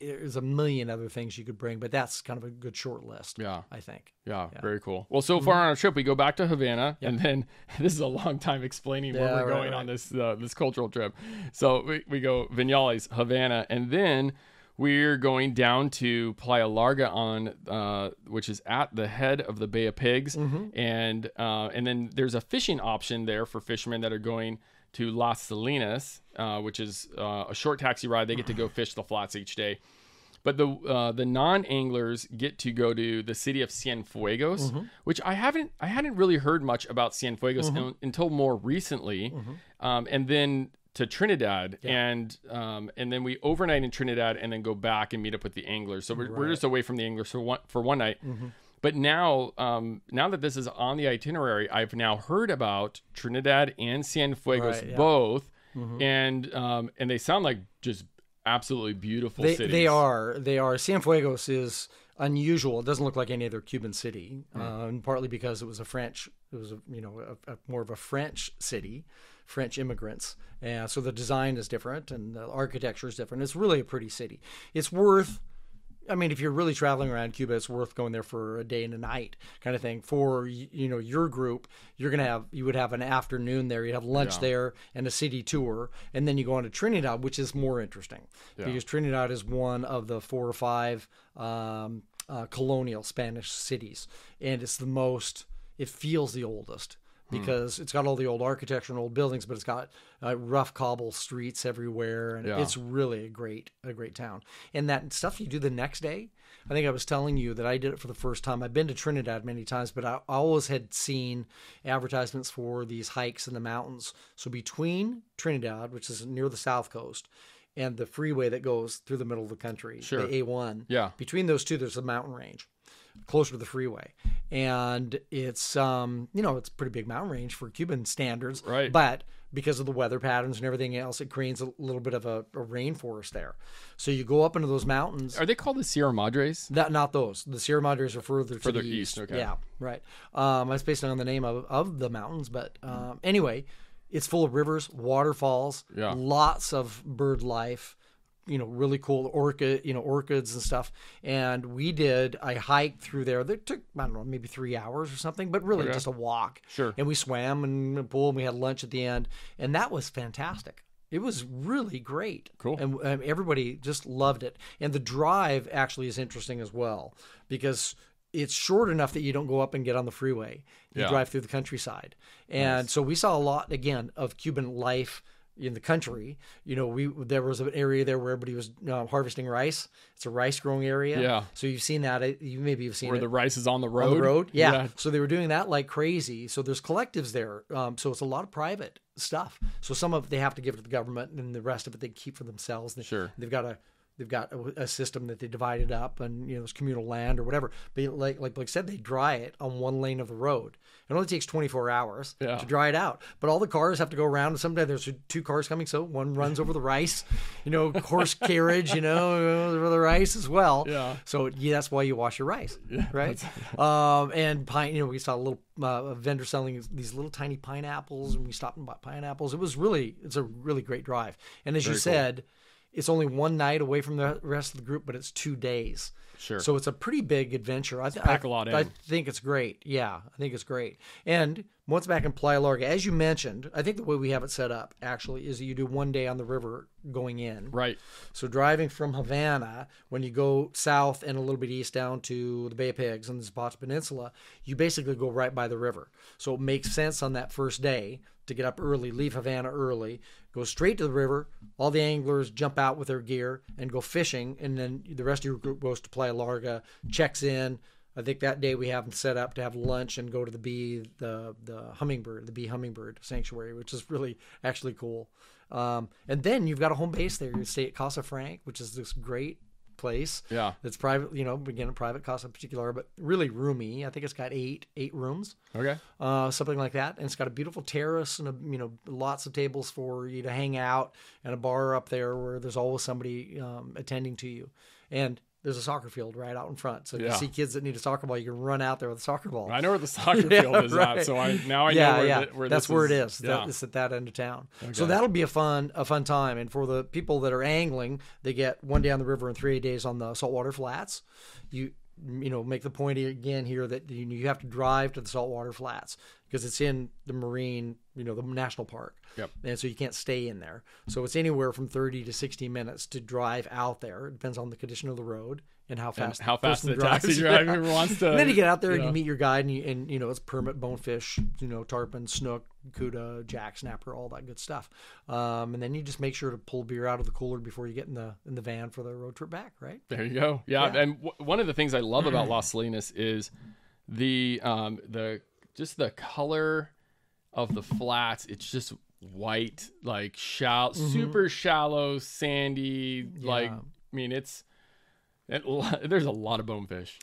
there's a million other things you could bring, but that's kind of a good short list. Yeah. I think. Yeah, very cool. Well, so Mm-hmm. far on our trip, we go back to Havana, and then <laughs> this is a long time explaining where we're right, going on this uh, this cultural trip. So we, we go Vinales, Havana, and then we're going down to Playa Larga on, uh, which is at the head of the Bay of Pigs, Mm-hmm. and uh, and then there's a fishing option there for fishermen that are going to Las Salinas, uh, which is uh, a short taxi ride. They get to go <sighs> fish the flats each day. But the uh, the non anglers get to go to the city of Cienfuegos, Mm-hmm. which I haven't I hadn't really heard much about Cienfuegos un- until more recently, Mm-hmm. um, and then to Trinidad, and um, and then we overnight in Trinidad, and then go back and meet up with the anglers. So we're, we're just away from the anglers for one for one night. Mm-hmm. But now, um, now that this is on the itinerary, I've now heard about Trinidad and Cienfuegos Right, yeah. Mm-hmm. both, and um, and they sound like just absolutely beautiful They, cities. they are. They are. Cienfuegos is unusual. It doesn't look like any other Cuban city, uh, and partly because it was a French. It was a, you know a, a, more of a French city, French immigrants, and so the design is different and the architecture is different. It's really a pretty city. It's worth. I mean, if you're really traveling around Cuba, it's worth going there for a day and a night, kind of thing. For you know your group, you're gonna have you would have an afternoon there. You would have lunch there and a city tour, and then you go on to Trinidad, which is more interesting because Trinidad is one of the four or five um, uh, colonial Spanish cities, and it's the most. It feels the oldest. Because it's got all the old architecture and old buildings, but it's got uh, rough cobble streets everywhere, and Yeah. it's really a great a great town. And that stuff you do the next day. I think I was telling you that I did it for the first time. I've been to Trinidad many times, but I always had seen advertisements for these hikes in the mountains. So between Trinidad, which is near the south coast, and the freeway that goes through the middle of the country, Sure. the A1, Yeah. between those two, there's a mountain range closer to the freeway, and it's um you know it's a pretty big mountain range for Cuban standards, Right. But because of the weather patterns and everything else, it creates a little bit of a, a rainforest there. So you go up into those mountains. Are they called the Sierra Madres? That not those. The Sierra Madres are further to Further the east, okay. Yeah, right. Um, that's based on the name of, of the mountains, but um, anyway, it's full of rivers, waterfalls, Yeah. lots of bird life. You know, really cool orchid, you know, orchids and stuff. And we did a hike through there that took I don't know maybe three hours or something, but really Okay. just a walk. Sure. And we swam in the pool and we had lunch at the end, and that was fantastic. It was really great. Cool. And um, everybody just loved it. And the drive actually is interesting as well because it's short enough that you don't go up and get on the freeway. You Yeah. drive through the countryside. And so we saw a lot again of Cuban life in the country. You know, we there was an area there where everybody was uh, harvesting rice. It's a rice growing area. Yeah. So you've seen that. You maybe have seen Where it the rice is on the road? on the road. Yeah. So they were doing that like crazy. So there's collectives there. Um, so it's a lot of private stuff. So some of they have to give to the government, and the rest of it they keep for themselves. They- Sure. They've got a they've got a, a system that they divided up, and you know it's communal land or whatever. But like like Blake said, they dry it on one lane of the road. It only takes 24 hours Yeah. to dry it out. But all the cars have to go around, and sometimes there's two cars coming, so one runs over the rice, you know, horse <laughs> carriage, you know, over the rice as well. Yeah. So yeah, that's why you wash your rice, <laughs> right? <laughs> um, and pine. You know, we saw a little uh, vendor selling these little tiny pineapples, and we stopped and bought pineapples. It was really, it's a really great drive. And as you Very cool. said, it's only one night away from the rest of the group, but it's two days. Sure. So it's a pretty big adventure. I, th- pack I- a lot in. I think it's great. Yeah, I think it's great. And once back in Playa Larga, as you mentioned, I think the way we have it set up actually is that you do one day on the river going in. Right. So driving from Havana, when you go south and a little bit east down to the Bay of Pigs and the Zapata Peninsula, you basically go right by the river. So it makes sense on that first day to get up early, leave Havana early, go straight to the river. All the anglers jump out with their gear and go fishing, and then the rest of your group goes to Playa Larga, checks in. I think that day we have them set up to have lunch and go to the bee, the the hummingbird, the bee hummingbird sanctuary, which is really actually cool. Um, and then you've got a home base there. You stay at Casa Frank, which is this great place. Yeah. It's private, you know, again, a private Casa Particular, but really roomy. I think it's got eight eight rooms, Okay. uh, something like that. And it's got a beautiful terrace and a, you know lots of tables for you to hang out and a bar up there where there's always somebody um, attending to you. And there's a soccer field right out in front, so if Yeah. you see kids that need a soccer ball, you can run out there with a soccer ball. I know where the <laughs> soccer Yeah, field is right. at, so I now I yeah, know where, yeah. the, where that's where it is. Yeah. That, it's at that end of town. So that'll be a fun a fun time. And for the people that are angling, they get one day on the river and three days on the saltwater flats. You you know make the point again here that you, you have to drive to the saltwater flats because it's in the marine you know the national park. Yep. And so you can't stay in there. So it's anywhere from 30 to 60 minutes to drive out there. It depends on the condition of the road and how And fast how fast the taxi drives. <laughs> driver wants to. And then you get out there and yeah. you meet your guide, and, you, and you know it's permit bonefish, you know tarpon, snook, cuda, jack snapper, all that good stuff. Um, and then you just make sure to pull beer out of the cooler before you get in the in the van for the road trip back, right? There you go. Yeah, Yeah. and w- one of the things I love about <clears throat> Las Salinas is the um the just the color of the flats. It's just white, like shallow, super shallow, sandy. Like I mean, it's it, <laughs> there's a lot of bonefish.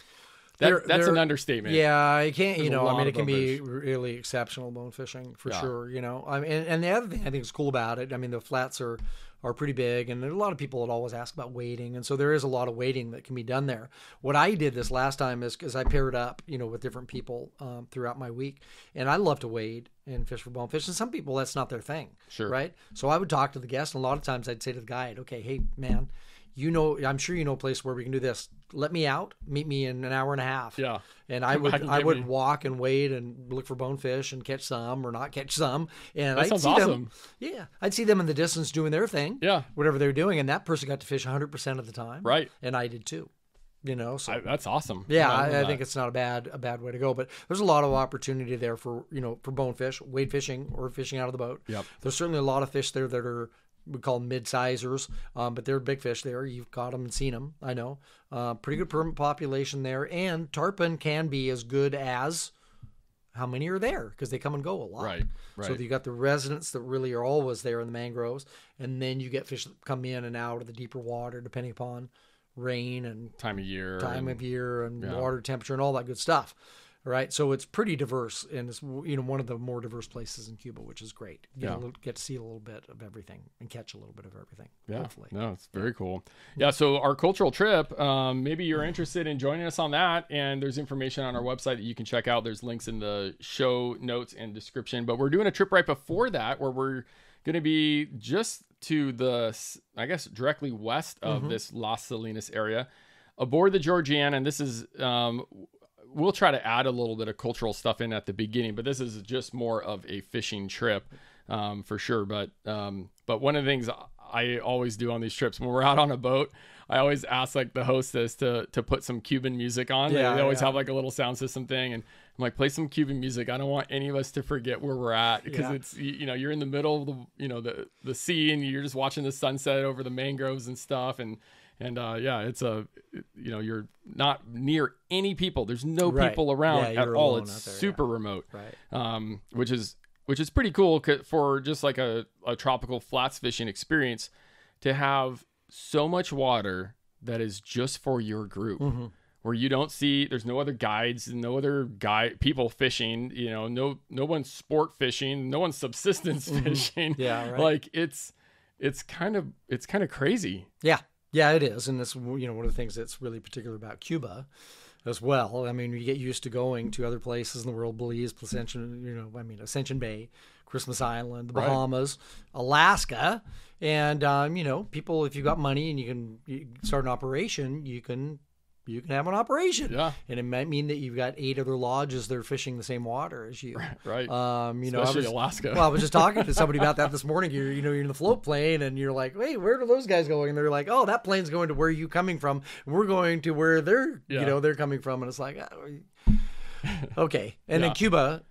That, that's an understatement. Yeah, I can't. There's You know, I mean, it can be really exceptional bone fishing for Yeah. sure. You know, I mean, and, and the other thing I think is cool about it. I mean, the flats are are pretty big, and there are a lot of people that always ask about wading, and so there is a lot of wading that can be done there. What I did this last time is because I paired up, you know, with different people um, throughout my week, and I love to wade and fish for bonefish, and some people that's not their thing, Sure. right? So I would talk to the guest, and a lot of times I'd say to the guide, "Okay, hey man." You know, I'm sure you know a place where we can do this. Let me out. Meet me in an hour and a half. Yeah. And I <laughs> would and I would me. walk and wade and look for bonefish and catch some or not catch some. And That I'd see awesome. them. Yeah, I'd see them in the distance doing their thing. Yeah. Whatever they're doing, and that person got to fish 100 percent of the time. Right. And I did too. You know, so I, that's awesome. yeah, I, I think it's not a bad a bad way to go. But there's a lot of opportunity there for you know for bonefish, wade fishing, or fishing out of the boat. Yep. There's certainly a lot of fish there that are we call them mid-sizers, um, but they're big fish there. You've caught them and seen them. I know. Uh, pretty good permit population there, and tarpon can be as good as how many are there because they come and go a lot. Right, right. So you got the residents that really are always there in the mangroves, and then you get fish that come in and out of the deeper water depending upon rain and time of year. time and- of year and yeah. water temperature and all that good stuff. Right, so it's pretty diverse, and it's you know one of the more diverse places in Cuba, which is great. Get, Yeah. little, get to see a little bit of everything and catch a little bit of everything. Yeah, hopefully. no, it's very cool. Yeah, so our cultural trip, um, maybe you're interested in joining us on that, and there's information on our website that you can check out. There's links in the show notes and description. But we're doing a trip right before that, where we're going to be just to the, I guess, directly west of this Las Salinas area, aboard the Georgiana, and this is. Um, We'll try to add a little bit of cultural stuff in at the beginning, but this is just more of a fishing trip um, for sure. But um, but one of the things I always do on these trips when we're out on a boat, I always ask like the hostess to to put some Cuban music on. They- Yeah, they, always yeah. have like a little sound system thing, and I'm like, play some Cuban music. I don't want any of us to forget where we're at because Yeah. it's you, you know you're in the middle of the you know the the sea and you're just watching the sunset over the mangroves and stuff and. And uh, yeah, it's a, you know, you're not near any people. There's no Right. people around Yeah, at all. It's there, yeah. super remote Right. um, which is which is pretty cool for just like a, a tropical flats fishing experience to have so much water that is just for your group Mm-hmm. where you don't see there's no other guides no other guy people fishing you know no no one's sport fishing no one's subsistence fishing Mm-hmm. Yeah, <laughs> right. like it's it's kind of it's kind of crazy Yeah, yeah, it is, and that's you know one of the things that's really particular about Cuba, as well. I mean, you get used to going to other places in the world, Belize, Ascension, you know, I mean Ascension Bay, Christmas Island, the Right. Bahamas, Alaska, and um, you know, people if you've got money and you can you start an operation, you can you can have an operation. Yeah. And it might mean that you've got eight other lodges that are fishing the same water as you. <laughs> right Um, you know, I was, alaska well, I was just talking to <laughs> somebody about that this morning. You're, you know, you're in the float plane, and you're like, "Hey, where are those guys going?" And they're like, "Oh, that plane's going to where you coming from. We're going to where they're, Yeah. you know, they're coming from." And it's like, ah, <laughs> okay. And Yeah. in Cuba,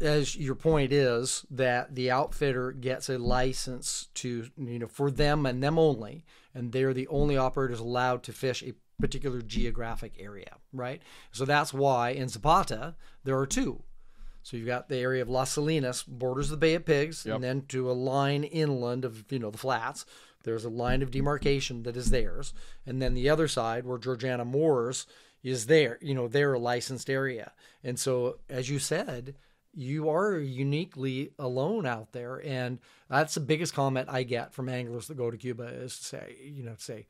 as your point is that the outfitter gets a license to, you know, for them and them only, and they're the only operators allowed to fish a particular geographic area, right? So that's why in Zapata there are two. So you've got the area of Las Salinas, borders the Bay of Pigs, Yep. and then to a line inland of you know the flats. There's a line of demarcation that is theirs, and then the other side where Georgiana Moors is there. You know, they're a licensed area, and so as you said, you are uniquely alone out there, and that's the biggest comment I get from anglers that go to Cuba is to say, you know, say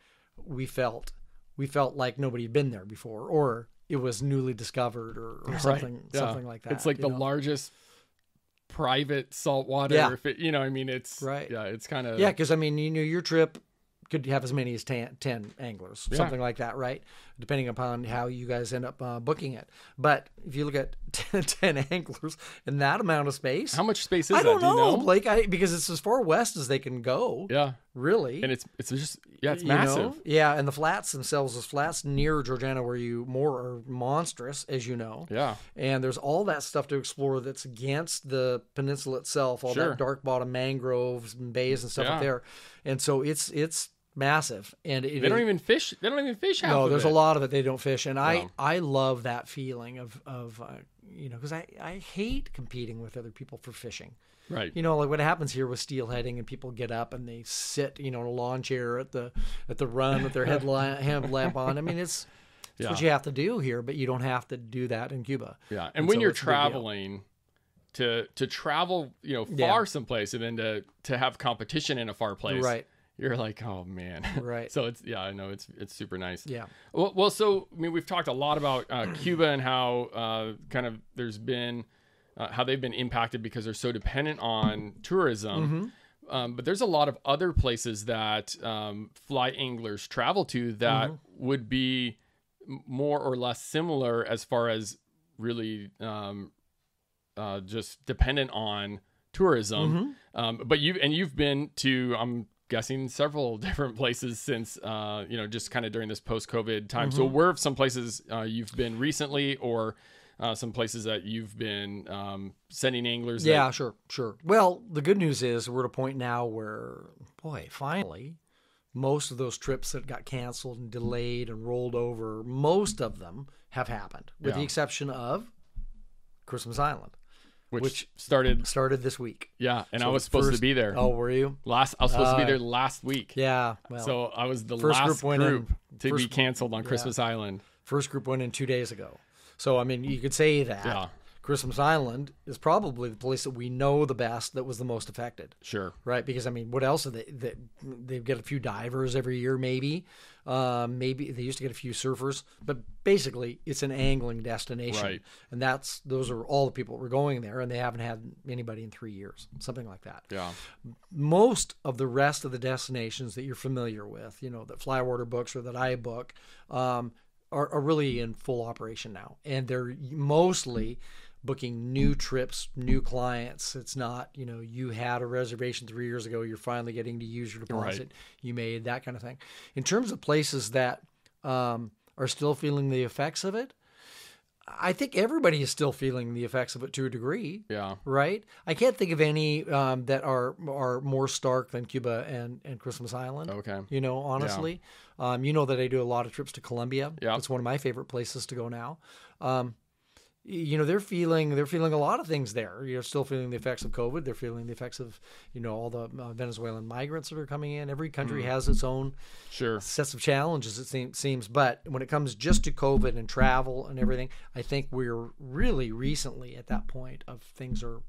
we felt we felt like nobody had been there before, or it was newly discovered, or, or <laughs> something Yeah. something like that. It's like the know? largest private saltwater. Yeah. If it, you know, I mean, it's Right. Yeah, it's kind of Yeah, because I mean, you know, your trip could have as many as 10, 10 anglers, Yeah. something like that, right? Depending upon how you guys end up uh, booking it. But if you look at <laughs> 10, 10 anglers in that amount of space, How much space is I that? don't Do you know, know? Blake, I, because it's as far west as they can go, Yeah, really. and it's it's just yeah, it's you know? massive. Yeah, and the flats themselves, those flats near Georgiana, where you more are monstrous, as you know. Yeah, and there's all that stuff to explore that's against the peninsula itself all Sure. that dark bottom mangroves and bays and stuff Yeah. up there and so it's it's massive and it, they don't even fish. They don't even fish half. no there's it. a lot of it they don't fish and i i love that feeling of of uh, you know because i i hate competing with other people for fishing Right. you know like what happens here with steelheading and people get up and they sit you know in a lawn chair at the at the run with their headlamp <laughs> headlamp on i mean it's it's what you have to do here but you don't have to do that in cuba Yeah, and, And when so you're it's a big deal. traveling to to travel, you know, Yeah. far someplace, and then to to have competition in a far place, Right. You're like, oh man, Right. <laughs> so it's yeah, I know it's it's super nice. yeah Well, well, so I mean, we've talked a lot about uh, <clears throat> Cuba and how uh, kind of there's been uh, how they've been impacted because they're so dependent on tourism. Um, but there's a lot of other places that um, fly anglers travel to that would be more or less similar as far as really um, uh, just dependent on tourism. Um, but you and you've been to I'm guessing several <laughs> different places since uh, you know just kind of during this post-COVID time. So where have some places uh, you've been recently, or uh, some places that you've been um, sending anglers? that- Yeah, sure, sure. Well, the good news is we're at a point now where, boy, finally, most of those trips that got canceled and delayed and rolled over, most of them have happened, with the exception of Christmas Island, which, which- started. started this week. Yeah, and I was supposed to be there. Oh, were you? Last I was supposed to be Uh, there last week. Yeah. Well, so I was the first last group went in- group to be canceled on Christmas Island. first group went in two days ago. So I mean, you could say that Yeah. Christmas Island is probably the place that we know the best that was the most affected. Sure. right? Because I mean, what else? Are they, they they've got a few divers every year, maybe. Um, maybe they used to get a few surfers, but basically, it's an angling destination, Right. and that's those are all the people that were going there, and they haven't had anybody in three years, something like that. Yeah. Most of the rest of the destinations that you're familiar with, you know, that Flywater books or that I book, um, are, are really in full operation now, and they're mostly booking new trips, new clients. It's not, you know, you had a reservation three years ago, you're finally getting to use your deposit you made, that kind of thing. In terms of places that um, are still feeling the effects of it, I think everybody is still feeling the effects of it to a degree Yeah. right? I can't think of any um, that are are more stark than Cuba and, and Christmas Island. Okay. You know, honestly, um, you know that I do a lot of trips to Colombia. Yeah. it's one of my favorite places to go now. Um, you know, they're feeling they're feeling a lot of things there. You're still feeling the effects of COVID. They're feeling the effects of you know all the uh, Venezuelan migrants that are coming in. Every country Mm. has its own Sure. sets of challenges it seem, seems but when it comes just to covid and travel and everything i think we're really recently at that point of things are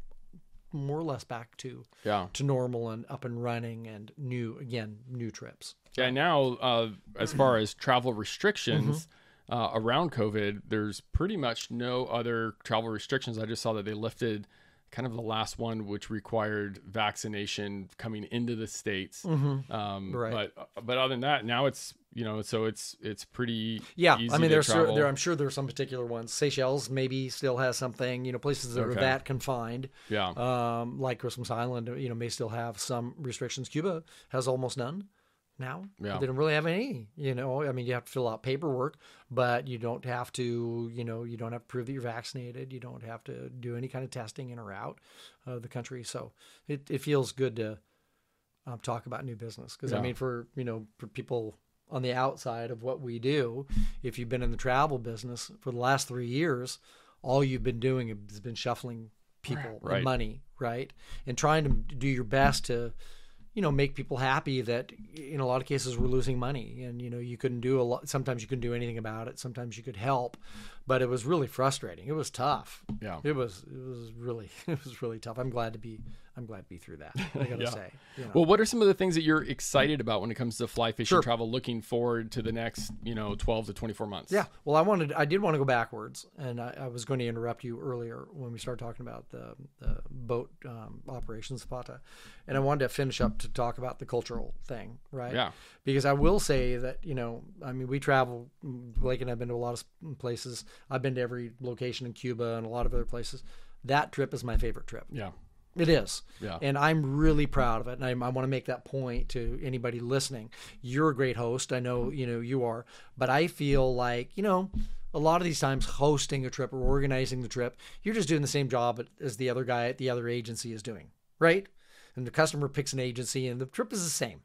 more or less back to Yeah. to normal and up and running and new again new trips Yeah. Now, uh, as far as travel restrictions Mm-hmm. Uh, around COVID, there's pretty much no other travel restrictions. I just saw that they lifted kind of the last one, which required vaccination coming into the states. Um, Mm-hmm. Right. But but other than that, now it's you know so it's it's pretty yeah Easy i mean there's cer- there i'm sure there are some particular ones seychelles maybe still has something you know places that are Okay. that confined yeah um, like christmas island you know may still have some restrictions cuba has almost none now. Yeah. they don't really have any you know. I mean you have to fill out paperwork but you don't have to you know you don't have to prove that you're vaccinated. You don't have to do any kind of testing in or out of the country. So it, it feels good to um, talk about new business. Because i mean for you know for people on the outside of what we do if you've been in the travel business for the last three years all you've been doing has been shuffling people Right. and money right? And trying to do your best to you know make people happy that in a lot of cases we're losing money. And you know you couldn't do a lot sometimes you couldn't do anything about it. Sometimes you could help. But it was really frustrating. It was tough. Yeah. It was it was really <laughs> it was really tough. I'm glad to be i'm glad to be through that <laughs> i gotta Yeah. say you know. Well, what are some of the things that you're excited about when it comes to fly fishing Sure. travel? Looking forward to the next, you know, 12 to 24 months. Yeah. Well, I wanted, I did want to go backwards, and I, I was going to interrupt you earlier when we started talking about the, the boat um, operations, Zapata, and I wanted to finish up to talk about the cultural thing, right? Yeah. Because I will say that you know, I mean, we travel. Blake and I've been to a lot of places. I've been to every location in Cuba and a lot of other places. That trip is my favorite trip. Yeah. It is. Yeah. And I'm really proud of it. And I, I want to make that point to anybody listening. You're a great host. I know, you know, you are. But I feel like, you know, a lot of these times hosting a trip or organizing the trip, you're just doing the same job as the other guy at the other agency is doing, right? And the customer picks an agency and the trip is the same.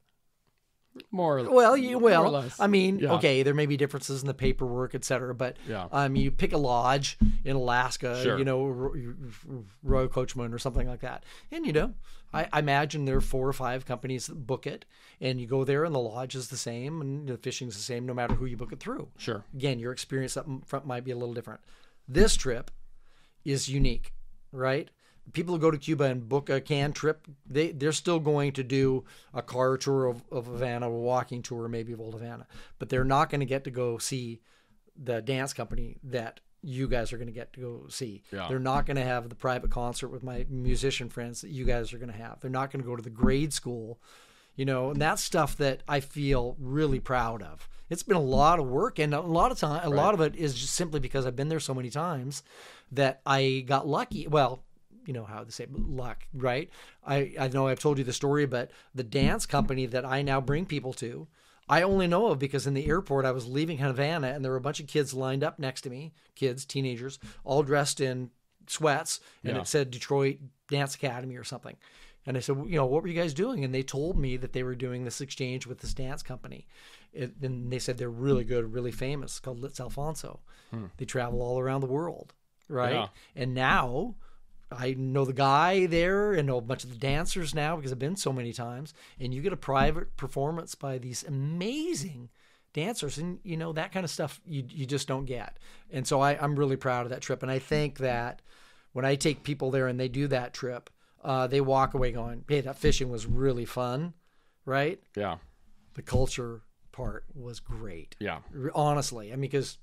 More or Well, you more or well, less. I mean, Yeah. okay, there may be differences in the paperwork, et cetera, but Yeah. um, you pick a lodge in Alaska, Sure. you know, Royal Coachman or something like that, and you know, I, I imagine there are four or five companies that book it, and you go there, and the lodge is the same, and the fishing's the same, no matter who you book it through. Sure. Again, your experience up front might be a little different. This trip is unique, right? People who go to Cuba and book a can trip, they they're still going to do a car tour of, of Havana, a walking tour maybe of Old Havana, but they're not going to get to go see the dance company that you guys are going to get to go see. Yeah. They're not going to have the private concert with my musician friends that you guys are going to have. They're not going to go to the grade school, you know, and that's stuff that I feel really proud of. It's been a lot of work, and a lot of time, a lot of it is just simply because I've been there so many times that I got lucky. Well, you know how to say luck, right? I I know I've told you the story, but the dance company that I now bring people to, I only know of because in the airport I was leaving Havana and there were a bunch of kids lined up next to me, kids, teenagers, all dressed in sweats, and Yeah. it said Detroit Dance Academy or something. And I said, well, you know, what were you guys doing? And they told me that they were doing this exchange with this dance company. It, and they said they're really good, really famous, called Lizt Alfonso. Hmm. They travel all around the world, right? Yeah. And now I know the guy there and know a bunch of the dancers now because I've been so many times. And you get a private performance by these amazing dancers, and you know that kind of stuff you you just don't get. And so I, I'm really proud of that trip, and I think that when I take people there and they do that trip, uh, they walk away going, "Hey, that fishing was really fun," right? Yeah. The culture part was great Yeah. honestly. I mean, because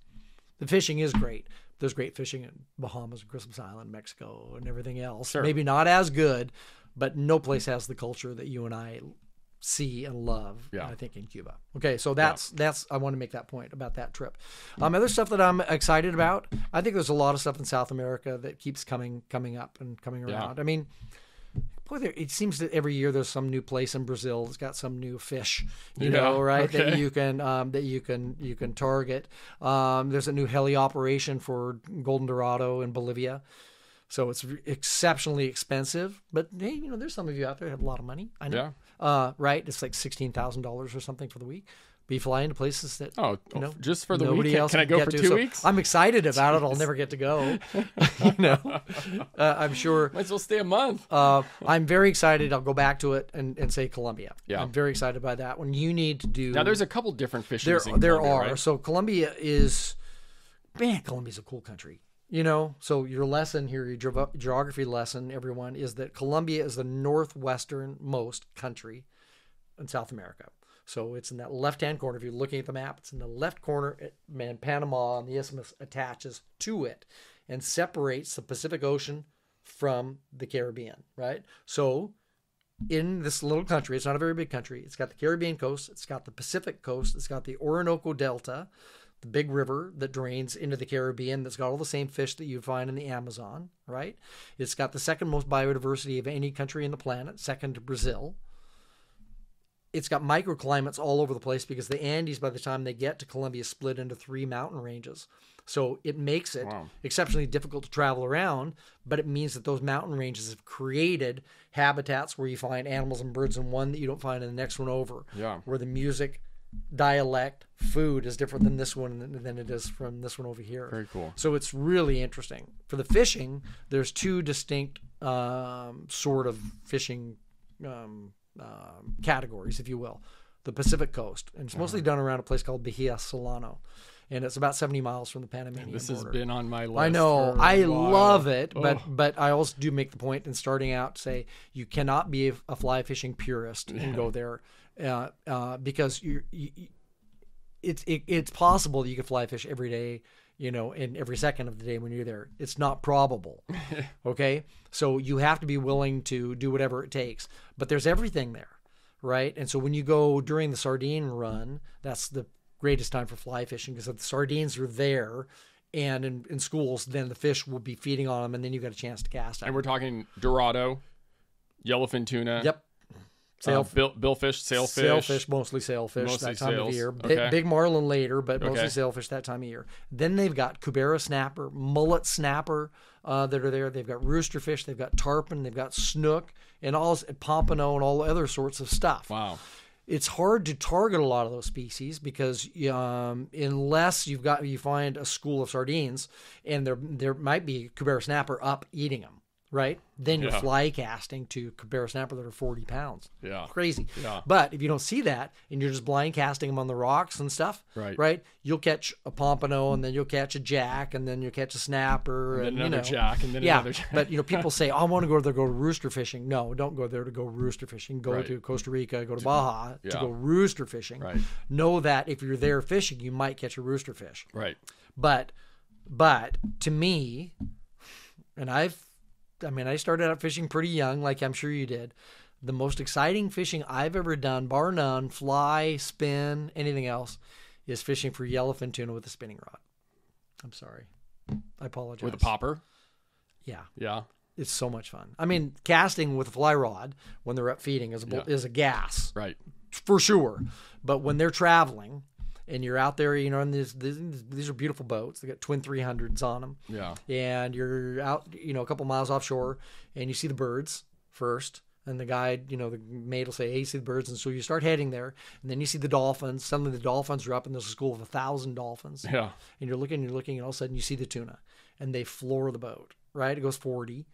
the fishing is great. There's great fishing in Bahamas, Christmas Island, Mexico, and everything else. Sure. Maybe not as good, but no place has the culture that you and I see and love. Yeah. I think in Cuba. Okay, so that's that's I want to make that point about that trip. Um, other stuff that I'm excited about. I think there's a lot of stuff in South America that keeps coming coming up and coming Yeah. around. I mean. Boy, there, it seems that every year there's some new place in Brazil that's got some new fish, you Yeah, know, right? That you can um, that you can you can target. Um, there's a new heli operation for golden dorado in Bolivia, so it's exceptionally expensive. But hey, you know, there's some of you out there have a lot of money. I know, uh, right? It's like sixteen thousand dollars or something for the week. Be flying to places that Oh, you know just for the nobody week? else Can I go get for to. two So weeks? I'm excited about it. I'll never get to go. <laughs> you know, uh, I'm sure. Might as well stay a month. Uh, I'm very excited. I'll go back to it and, and say Colombia. Yeah. I'm very excited by that one. You need to do. Now, there's a couple different fishing. there there are. So Colombia is, man, Colombia's a cool country. You know, so your lesson here, your geog- geography lesson, everyone, is that Colombia is the northwesternmost country in South America. So it's in that left-hand corner. If you're looking at the map, it's in the left corner. Man, Panama and the isthmus attaches to it and separates the Pacific Ocean from the Caribbean. Right. So in this little country, it's not a very big country. It's got the Caribbean coast, it's got the Pacific coast, it's got the Orinoco Delta, the big river that drains into the Caribbean that's got all the same fish that you find in the Amazon, right? It's got the second most biodiversity of any country in the planet, second to Brazil. It's got microclimates all over the place because the Andes, by the time they get to Colombia, split into three mountain ranges. So it makes it Wow. exceptionally difficult to travel around, but it means that those mountain ranges have created habitats where you find animals and birds in one that you don't find in the next one over. Yeah. Where the music, dialect, food is different than this one than- it is from this one over here. Very cool. So it's really interesting. For the fishing, there's two distinct um, sort of fishing um, um categories, if you will. The Pacific coast, and it's Uh-huh. mostly done around a place called Bahia Solano, and it's about 70 miles from the Panamanian This has border. been on my list. I know. I while. love it, but Oh. but I also do make the point in starting out say you cannot be a, fly fishing purist and go there uh, uh, because you, you you- it's it, it's possible that you could fly fish every day, you know, in every second of the day when you're there. It's not probable. <laughs> okay, so you have to be willing to do whatever it takes. But there's everything there, right? And so when you go during the sardine run, that's the greatest time for fly fishing because if the sardines are there and in, in schools, then the fish will be feeding on them, and then you got a chance to cast And we're talking Dorado, yellowfin tuna. Yep. Uh, Sail, bill, billfish, sailfish. sailfish, mostly sailfish Mostly that time sails. of year. Okay. Big marlin later, but mostly Okay. sailfish that time of year. Then they've got cubera snapper, mullet snapper uh, that are there. They've got rooster fish, they've got tarpon, they've got snook, and all pompano and all other sorts of stuff. Wow. It's hard to target a lot of those species because um, unless you've got you find a school of sardines and there there might be cubera snapper up eating them, right? Then you're Yeah. fly casting to cubera snapper that are 40 pounds Yeah. crazy. Yeah. But if you don't see that and you're just blind casting them on the rocks and stuff, Right. Right. You'll catch a pompano and then you'll catch a jack and then you'll catch a snapper And and, then you another know, jack and then yeah. another jack. but you know, <laughs> people say, oh, "I want to go there, go to rooster fishing." No, don't go there to go rooster fishing. Go Right. to Costa Rica, go to Baja to go rooster fishing. Right. Know that if you're there fishing, you might catch a rooster fish. Right. But, but to me, and I've, I mean, I started out fishing pretty young, like I'm sure you did. The most exciting fishing I've ever done, bar none, fly, spin, anything else, is fishing for yellowfin tuna with a spinning rod. I'm sorry. I apologize. With a popper. Yeah. Yeah. It's so much fun. I mean, casting with a fly rod when they're up feeding is a, Yeah. is a gas Right. for sure. But when they're traveling and you're out there, you know, and these these, these are beautiful boats. They got twin 300s on them, Yeah. and you're out, you know, a couple miles offshore, and you see the birds first. And the guide, you know, the mate will say, "Hey, you see the birds," and so you start heading there, and then you see the dolphins. Suddenly, the dolphins are up, and there's a school of a thousand dolphins Yeah. and you're looking, you're looking, and all of a sudden you see the tuna, and they floor the boat. Right, it goes forty,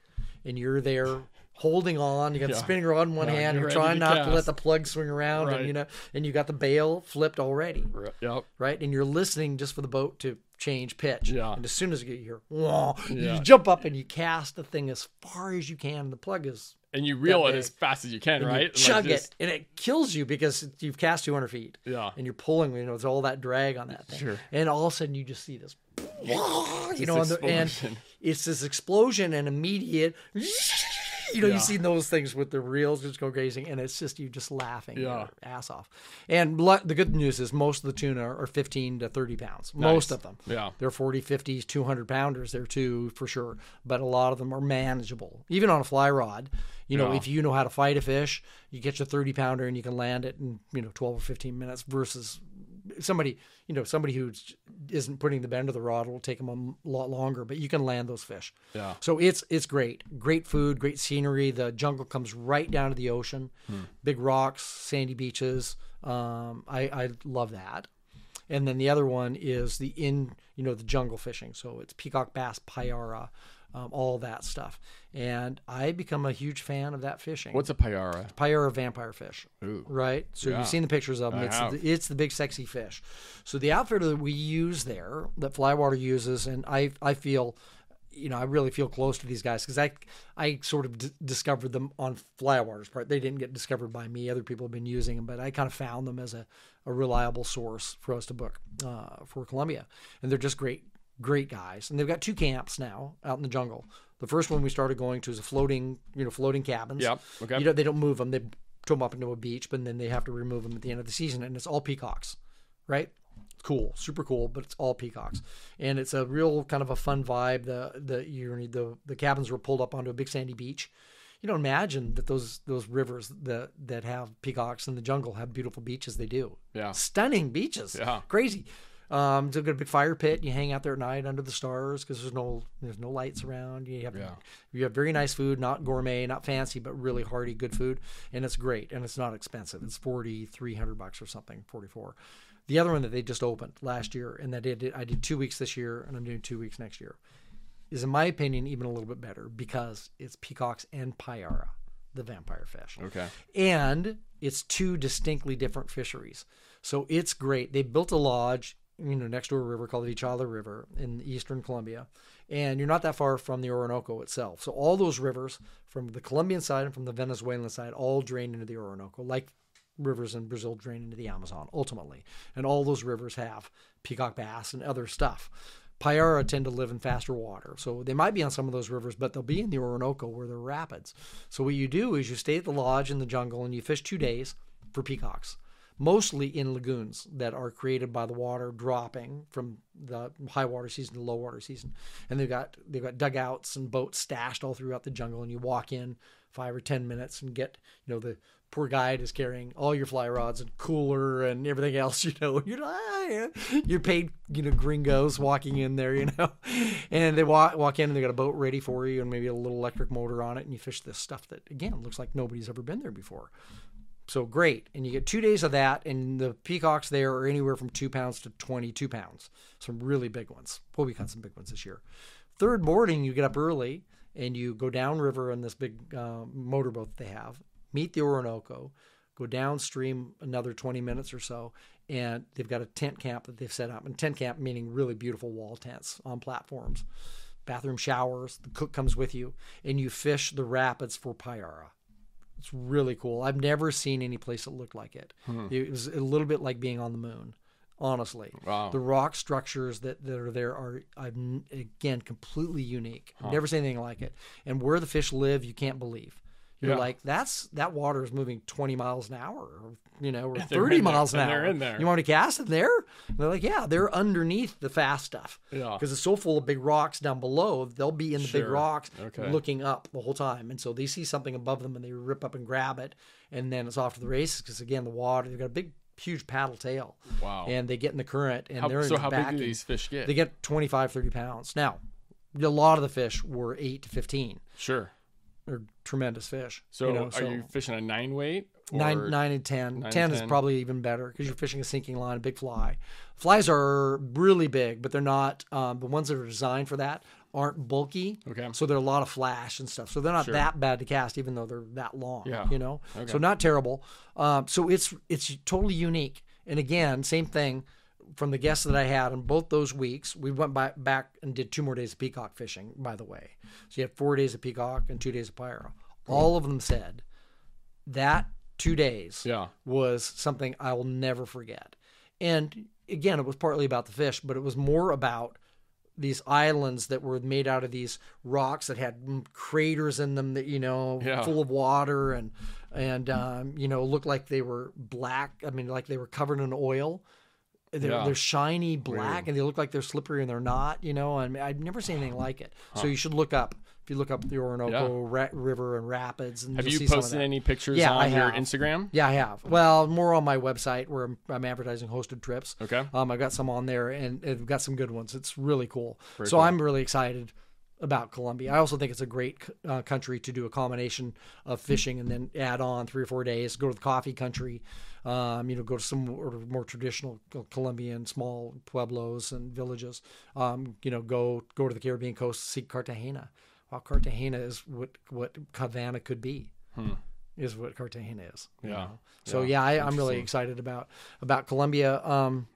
and you're there holding on. You got the spinning rod in one Yeah, hand. you're You're trying to not to let the plug swing around, Right. and you know, and you got the bail flipped already. Right. Yep. Right, and you're listening just for the boat to change pitch. Yeah. And as soon as you get here, whoa, Yeah. you jump up and you cast the thing as far as you can. The plug is And you reel it as fast as you can, and right? you Like chug just- it, and it kills you because you've cast 200 feet. Yeah. And you're pulling, you know, there's all that drag on that thing. Sure. And all of a sudden you just see this, you know, and, the, and. It's this explosion and immediate, you know, Yeah. you see those things with the reels just go grazing, and it's just you just laughing Yeah. your ass off. And the good news is most of the tuna are 15 to 30 pounds. Most of them. Yeah. They're 40, 50, 200 pounders there too, for sure. But a lot of them are manageable. Even on a fly rod, you know, Yeah. if you know how to fight a fish, you get your 30 pounder and you can land it in, you know, 12 or 15 minutes versus somebody, you know, somebody who isn't putting the bend of the rod will take them a lot longer, but you can land those fish. Yeah. So it's it's great. Great food, great scenery. The jungle comes right down to the ocean. Big rocks, sandy beaches. Um, I, I love that. And then the other one is the in, you know, the jungle fishing. So it's peacock bass, payara, um, all that stuff. And I become a huge fan of that fishing. What's a pyara? Payara vampire fish? Ooh. Right. So Yeah. you've seen the pictures of them. I it's have. the, it's the big sexy fish. So the outfitter that we use there, that Flywater uses, and I I feel, you know, I really feel close to these guys because I I sort of d- discovered them on Flywater's part. They didn't get discovered by me. Other people have been using them, but I kind of found them as a, a reliable source for us to book uh, for Colombia, and they're just great great guys. And they've got two camps now out in the jungle. The first one we started going to is a floating, you know, floating cabins. Yep. Okay. You know, they don't move them. They put them up into a beach, but then they have to remove them at the end of the season, and it's all peacocks, right? Cool, super cool, but it's all peacocks, and it's a real kind of a fun vibe. The the you the the cabins were pulled up onto a big sandy beach. You don't imagine that those those rivers that that have peacocks in the jungle have beautiful beaches. They do. Yeah. Stunning beaches. Yeah. Crazy. Um, so got a big fire pit. You hang out there at night under the stars because there's no there's no lights around. You have Yeah. you have very nice food, not gourmet, not fancy, but really hearty, good food, and it's great and it's not expensive. It's forty three hundred bucks or something, forty four. The other one that they just opened last year, and that did I did two weeks this year, and I'm doing two weeks next year, is in my opinion even a little bit better because it's peacocks and payara, the vampire fish Okay. and it's two distinctly different fisheries. So it's great. They built a lodge, you know, next to a river called the Vichada River in eastern Colombia, and you're not that far from the Orinoco itself. So all those rivers from the Colombian side and from the Venezuelan side all drain into the Orinoco, like rivers in Brazil drain into the Amazon ultimately. And all those rivers have peacock bass and other stuff. Payara tend to live in faster water. So they might be on some of those rivers, but they'll be in the Orinoco where there are rapids. So what you do is you stay at the lodge in the jungle and you fish two days for peacocks, mostly in lagoons that are created by the water dropping from the high water season to low water season. And they've got they've got dugouts and boats stashed all throughout the jungle and you walk in five or ten minutes and get, you know, the poor guide is carrying all your fly rods and cooler and everything else, <laughs> you know. You're ah, you're paid, you know, gringos walking in there, you know, <laughs> and they walk walk in and they got a boat ready for you and maybe a little electric motor on it, and you fish this stuff that again looks like nobody's ever been there before. So great, and you get two days of that, and the peacocks there are anywhere from two pounds to twenty-two pounds. Some really big ones. Well, we caught some big ones this year. Third morning, you get up early and you go downriver in this big uh, motorboat that they have, meet the Orinoco, go downstream another 20 minutes or so, and they've got a tent camp that they've set up. And tent camp meaning really beautiful wall tents on platforms, bathroom showers. The cook comes with you, and you fish the rapids for Payara. It's really cool. I've never seen any place that looked like it. Hmm. It was a little bit like being on the moon, honestly. Wow. The rock structures that, that are there are, I've, again, completely unique. I've never seen anything like it. And where the fish live, you can't believe. You're Yeah. like, that's that water is moving 20 miles an hour, or, you know, or <laughs> they're 30 in there, miles an hour. they're in there. You want to cast in there? And they're like, yeah, they're underneath the fast stuff. Yeah. Because it's so full of big rocks down below, they'll be in the big rocks Okay. looking up the whole time. And so they see something above them and they rip up and grab it. And then it's off to the races because, again, the water, they've got a big, huge paddle tail. Wow. And they get in the current and How- they're in so the how big do these fish get? They get 25, 30 pounds. Now, a lot of the fish were 8 to 15. sure. They're tremendous fish. So, you know, are you fishing a nine weight? or- nine, nine and ten. nine ten and is 10? probably even better because you're fishing a sinking line, a big fly. Flies are really big, but they're not. Um, the ones that are designed for that aren't bulky. Okay. So they're a lot of flash and stuff. So they're not Sure. that bad to cast, even though they're that long. Yeah. You know. Okay. So not terrible. Um, so it's it's totally unique. And again, same thing from the guests that I had on both those weeks. We went by, back and did two more days of peacock fishing. By the way, so you had four days of peacock and two days of payara. All of them said that two days Yeah. was something I will never forget. And again, it was partly about the fish, but it was more about these islands that were made out of these rocks that had craters in them that you know Yeah. full of water and and um, you know looked like they were black. I mean, like they were covered in oil. They're, Yeah. they're shiny black and they look like they're slippery and they're not. You know, and I've never seen anything like it. So you should look up if you look up the Orinoco Ra- River and rapids. And Have you posted any pictures Yeah, on I your. Instagram? Yeah, I have. Well, more on my website where I'm, I'm advertising hosted trips. Okay. Um, I've got some on there and I've got some good ones. It's really cool. Very so cool. I'm really excited about Colombia. I also think it's a great uh, country to do a combination of fishing and then add on three or four days. Go to the coffee country. Um, you know, go to some more, more traditional Colombian small pueblos and villages. Um, you know, go go to the Caribbean coast, see Cartagena. Well, Cartagena is what what Havana could be. Is what Cartagena is. you Hmm. Yeah. know? So Yeah. yeah, I, I'm really excited about about Colombia. Um,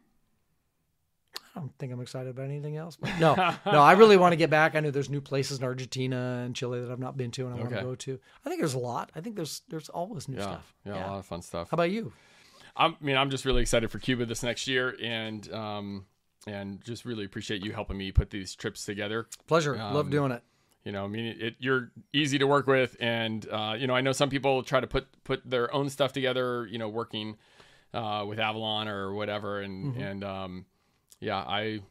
I don't think I'm excited about anything else. But no, <laughs> no, I really want to get back. I know there's new places in Argentina and Chile that I've not been to, and I want to go to. I think there's a lot. I think there's there's always new Yeah. stuff. yeah. A lot of fun stuff. How about you? I'm, I mean, I'm just really excited for Cuba this next year, and um, and just really appreciate you helping me put these trips together. Pleasure. Love Um, doing it. You know, I mean, it, you're easy to work with, and uh, you know, I know some people try to put put their own stuff together. You know, working uh, with Avalon or whatever, and Mm-hmm. and um, yeah, I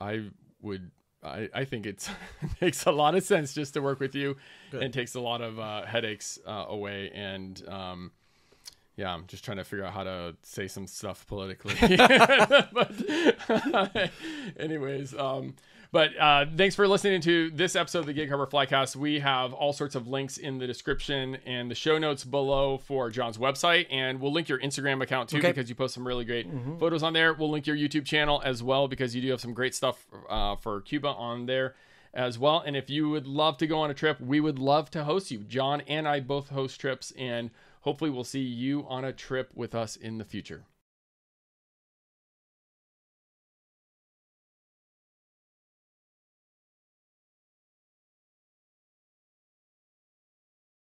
I would. I, I think it's <laughs> it makes a lot of sense just to work with you and takes a lot of uh, headaches uh, away and um, yeah i'm just trying to figure out how to say some stuff politically <laughs> <laughs> but <laughs> anyways um, but uh, thanks for listening to this episode of the gig harbor flycast we have all sorts of links in the description and the show notes below for jon's website and we'll link your instagram account too Okay. because you post some really great photos on there we'll link your youtube channel as well because you do have some great stuff uh, for cuba on there as well. And if you would love to go on a trip, we would love to host you. Jon and I both host trips, and hopefully, we'll see you on a trip with us in the future.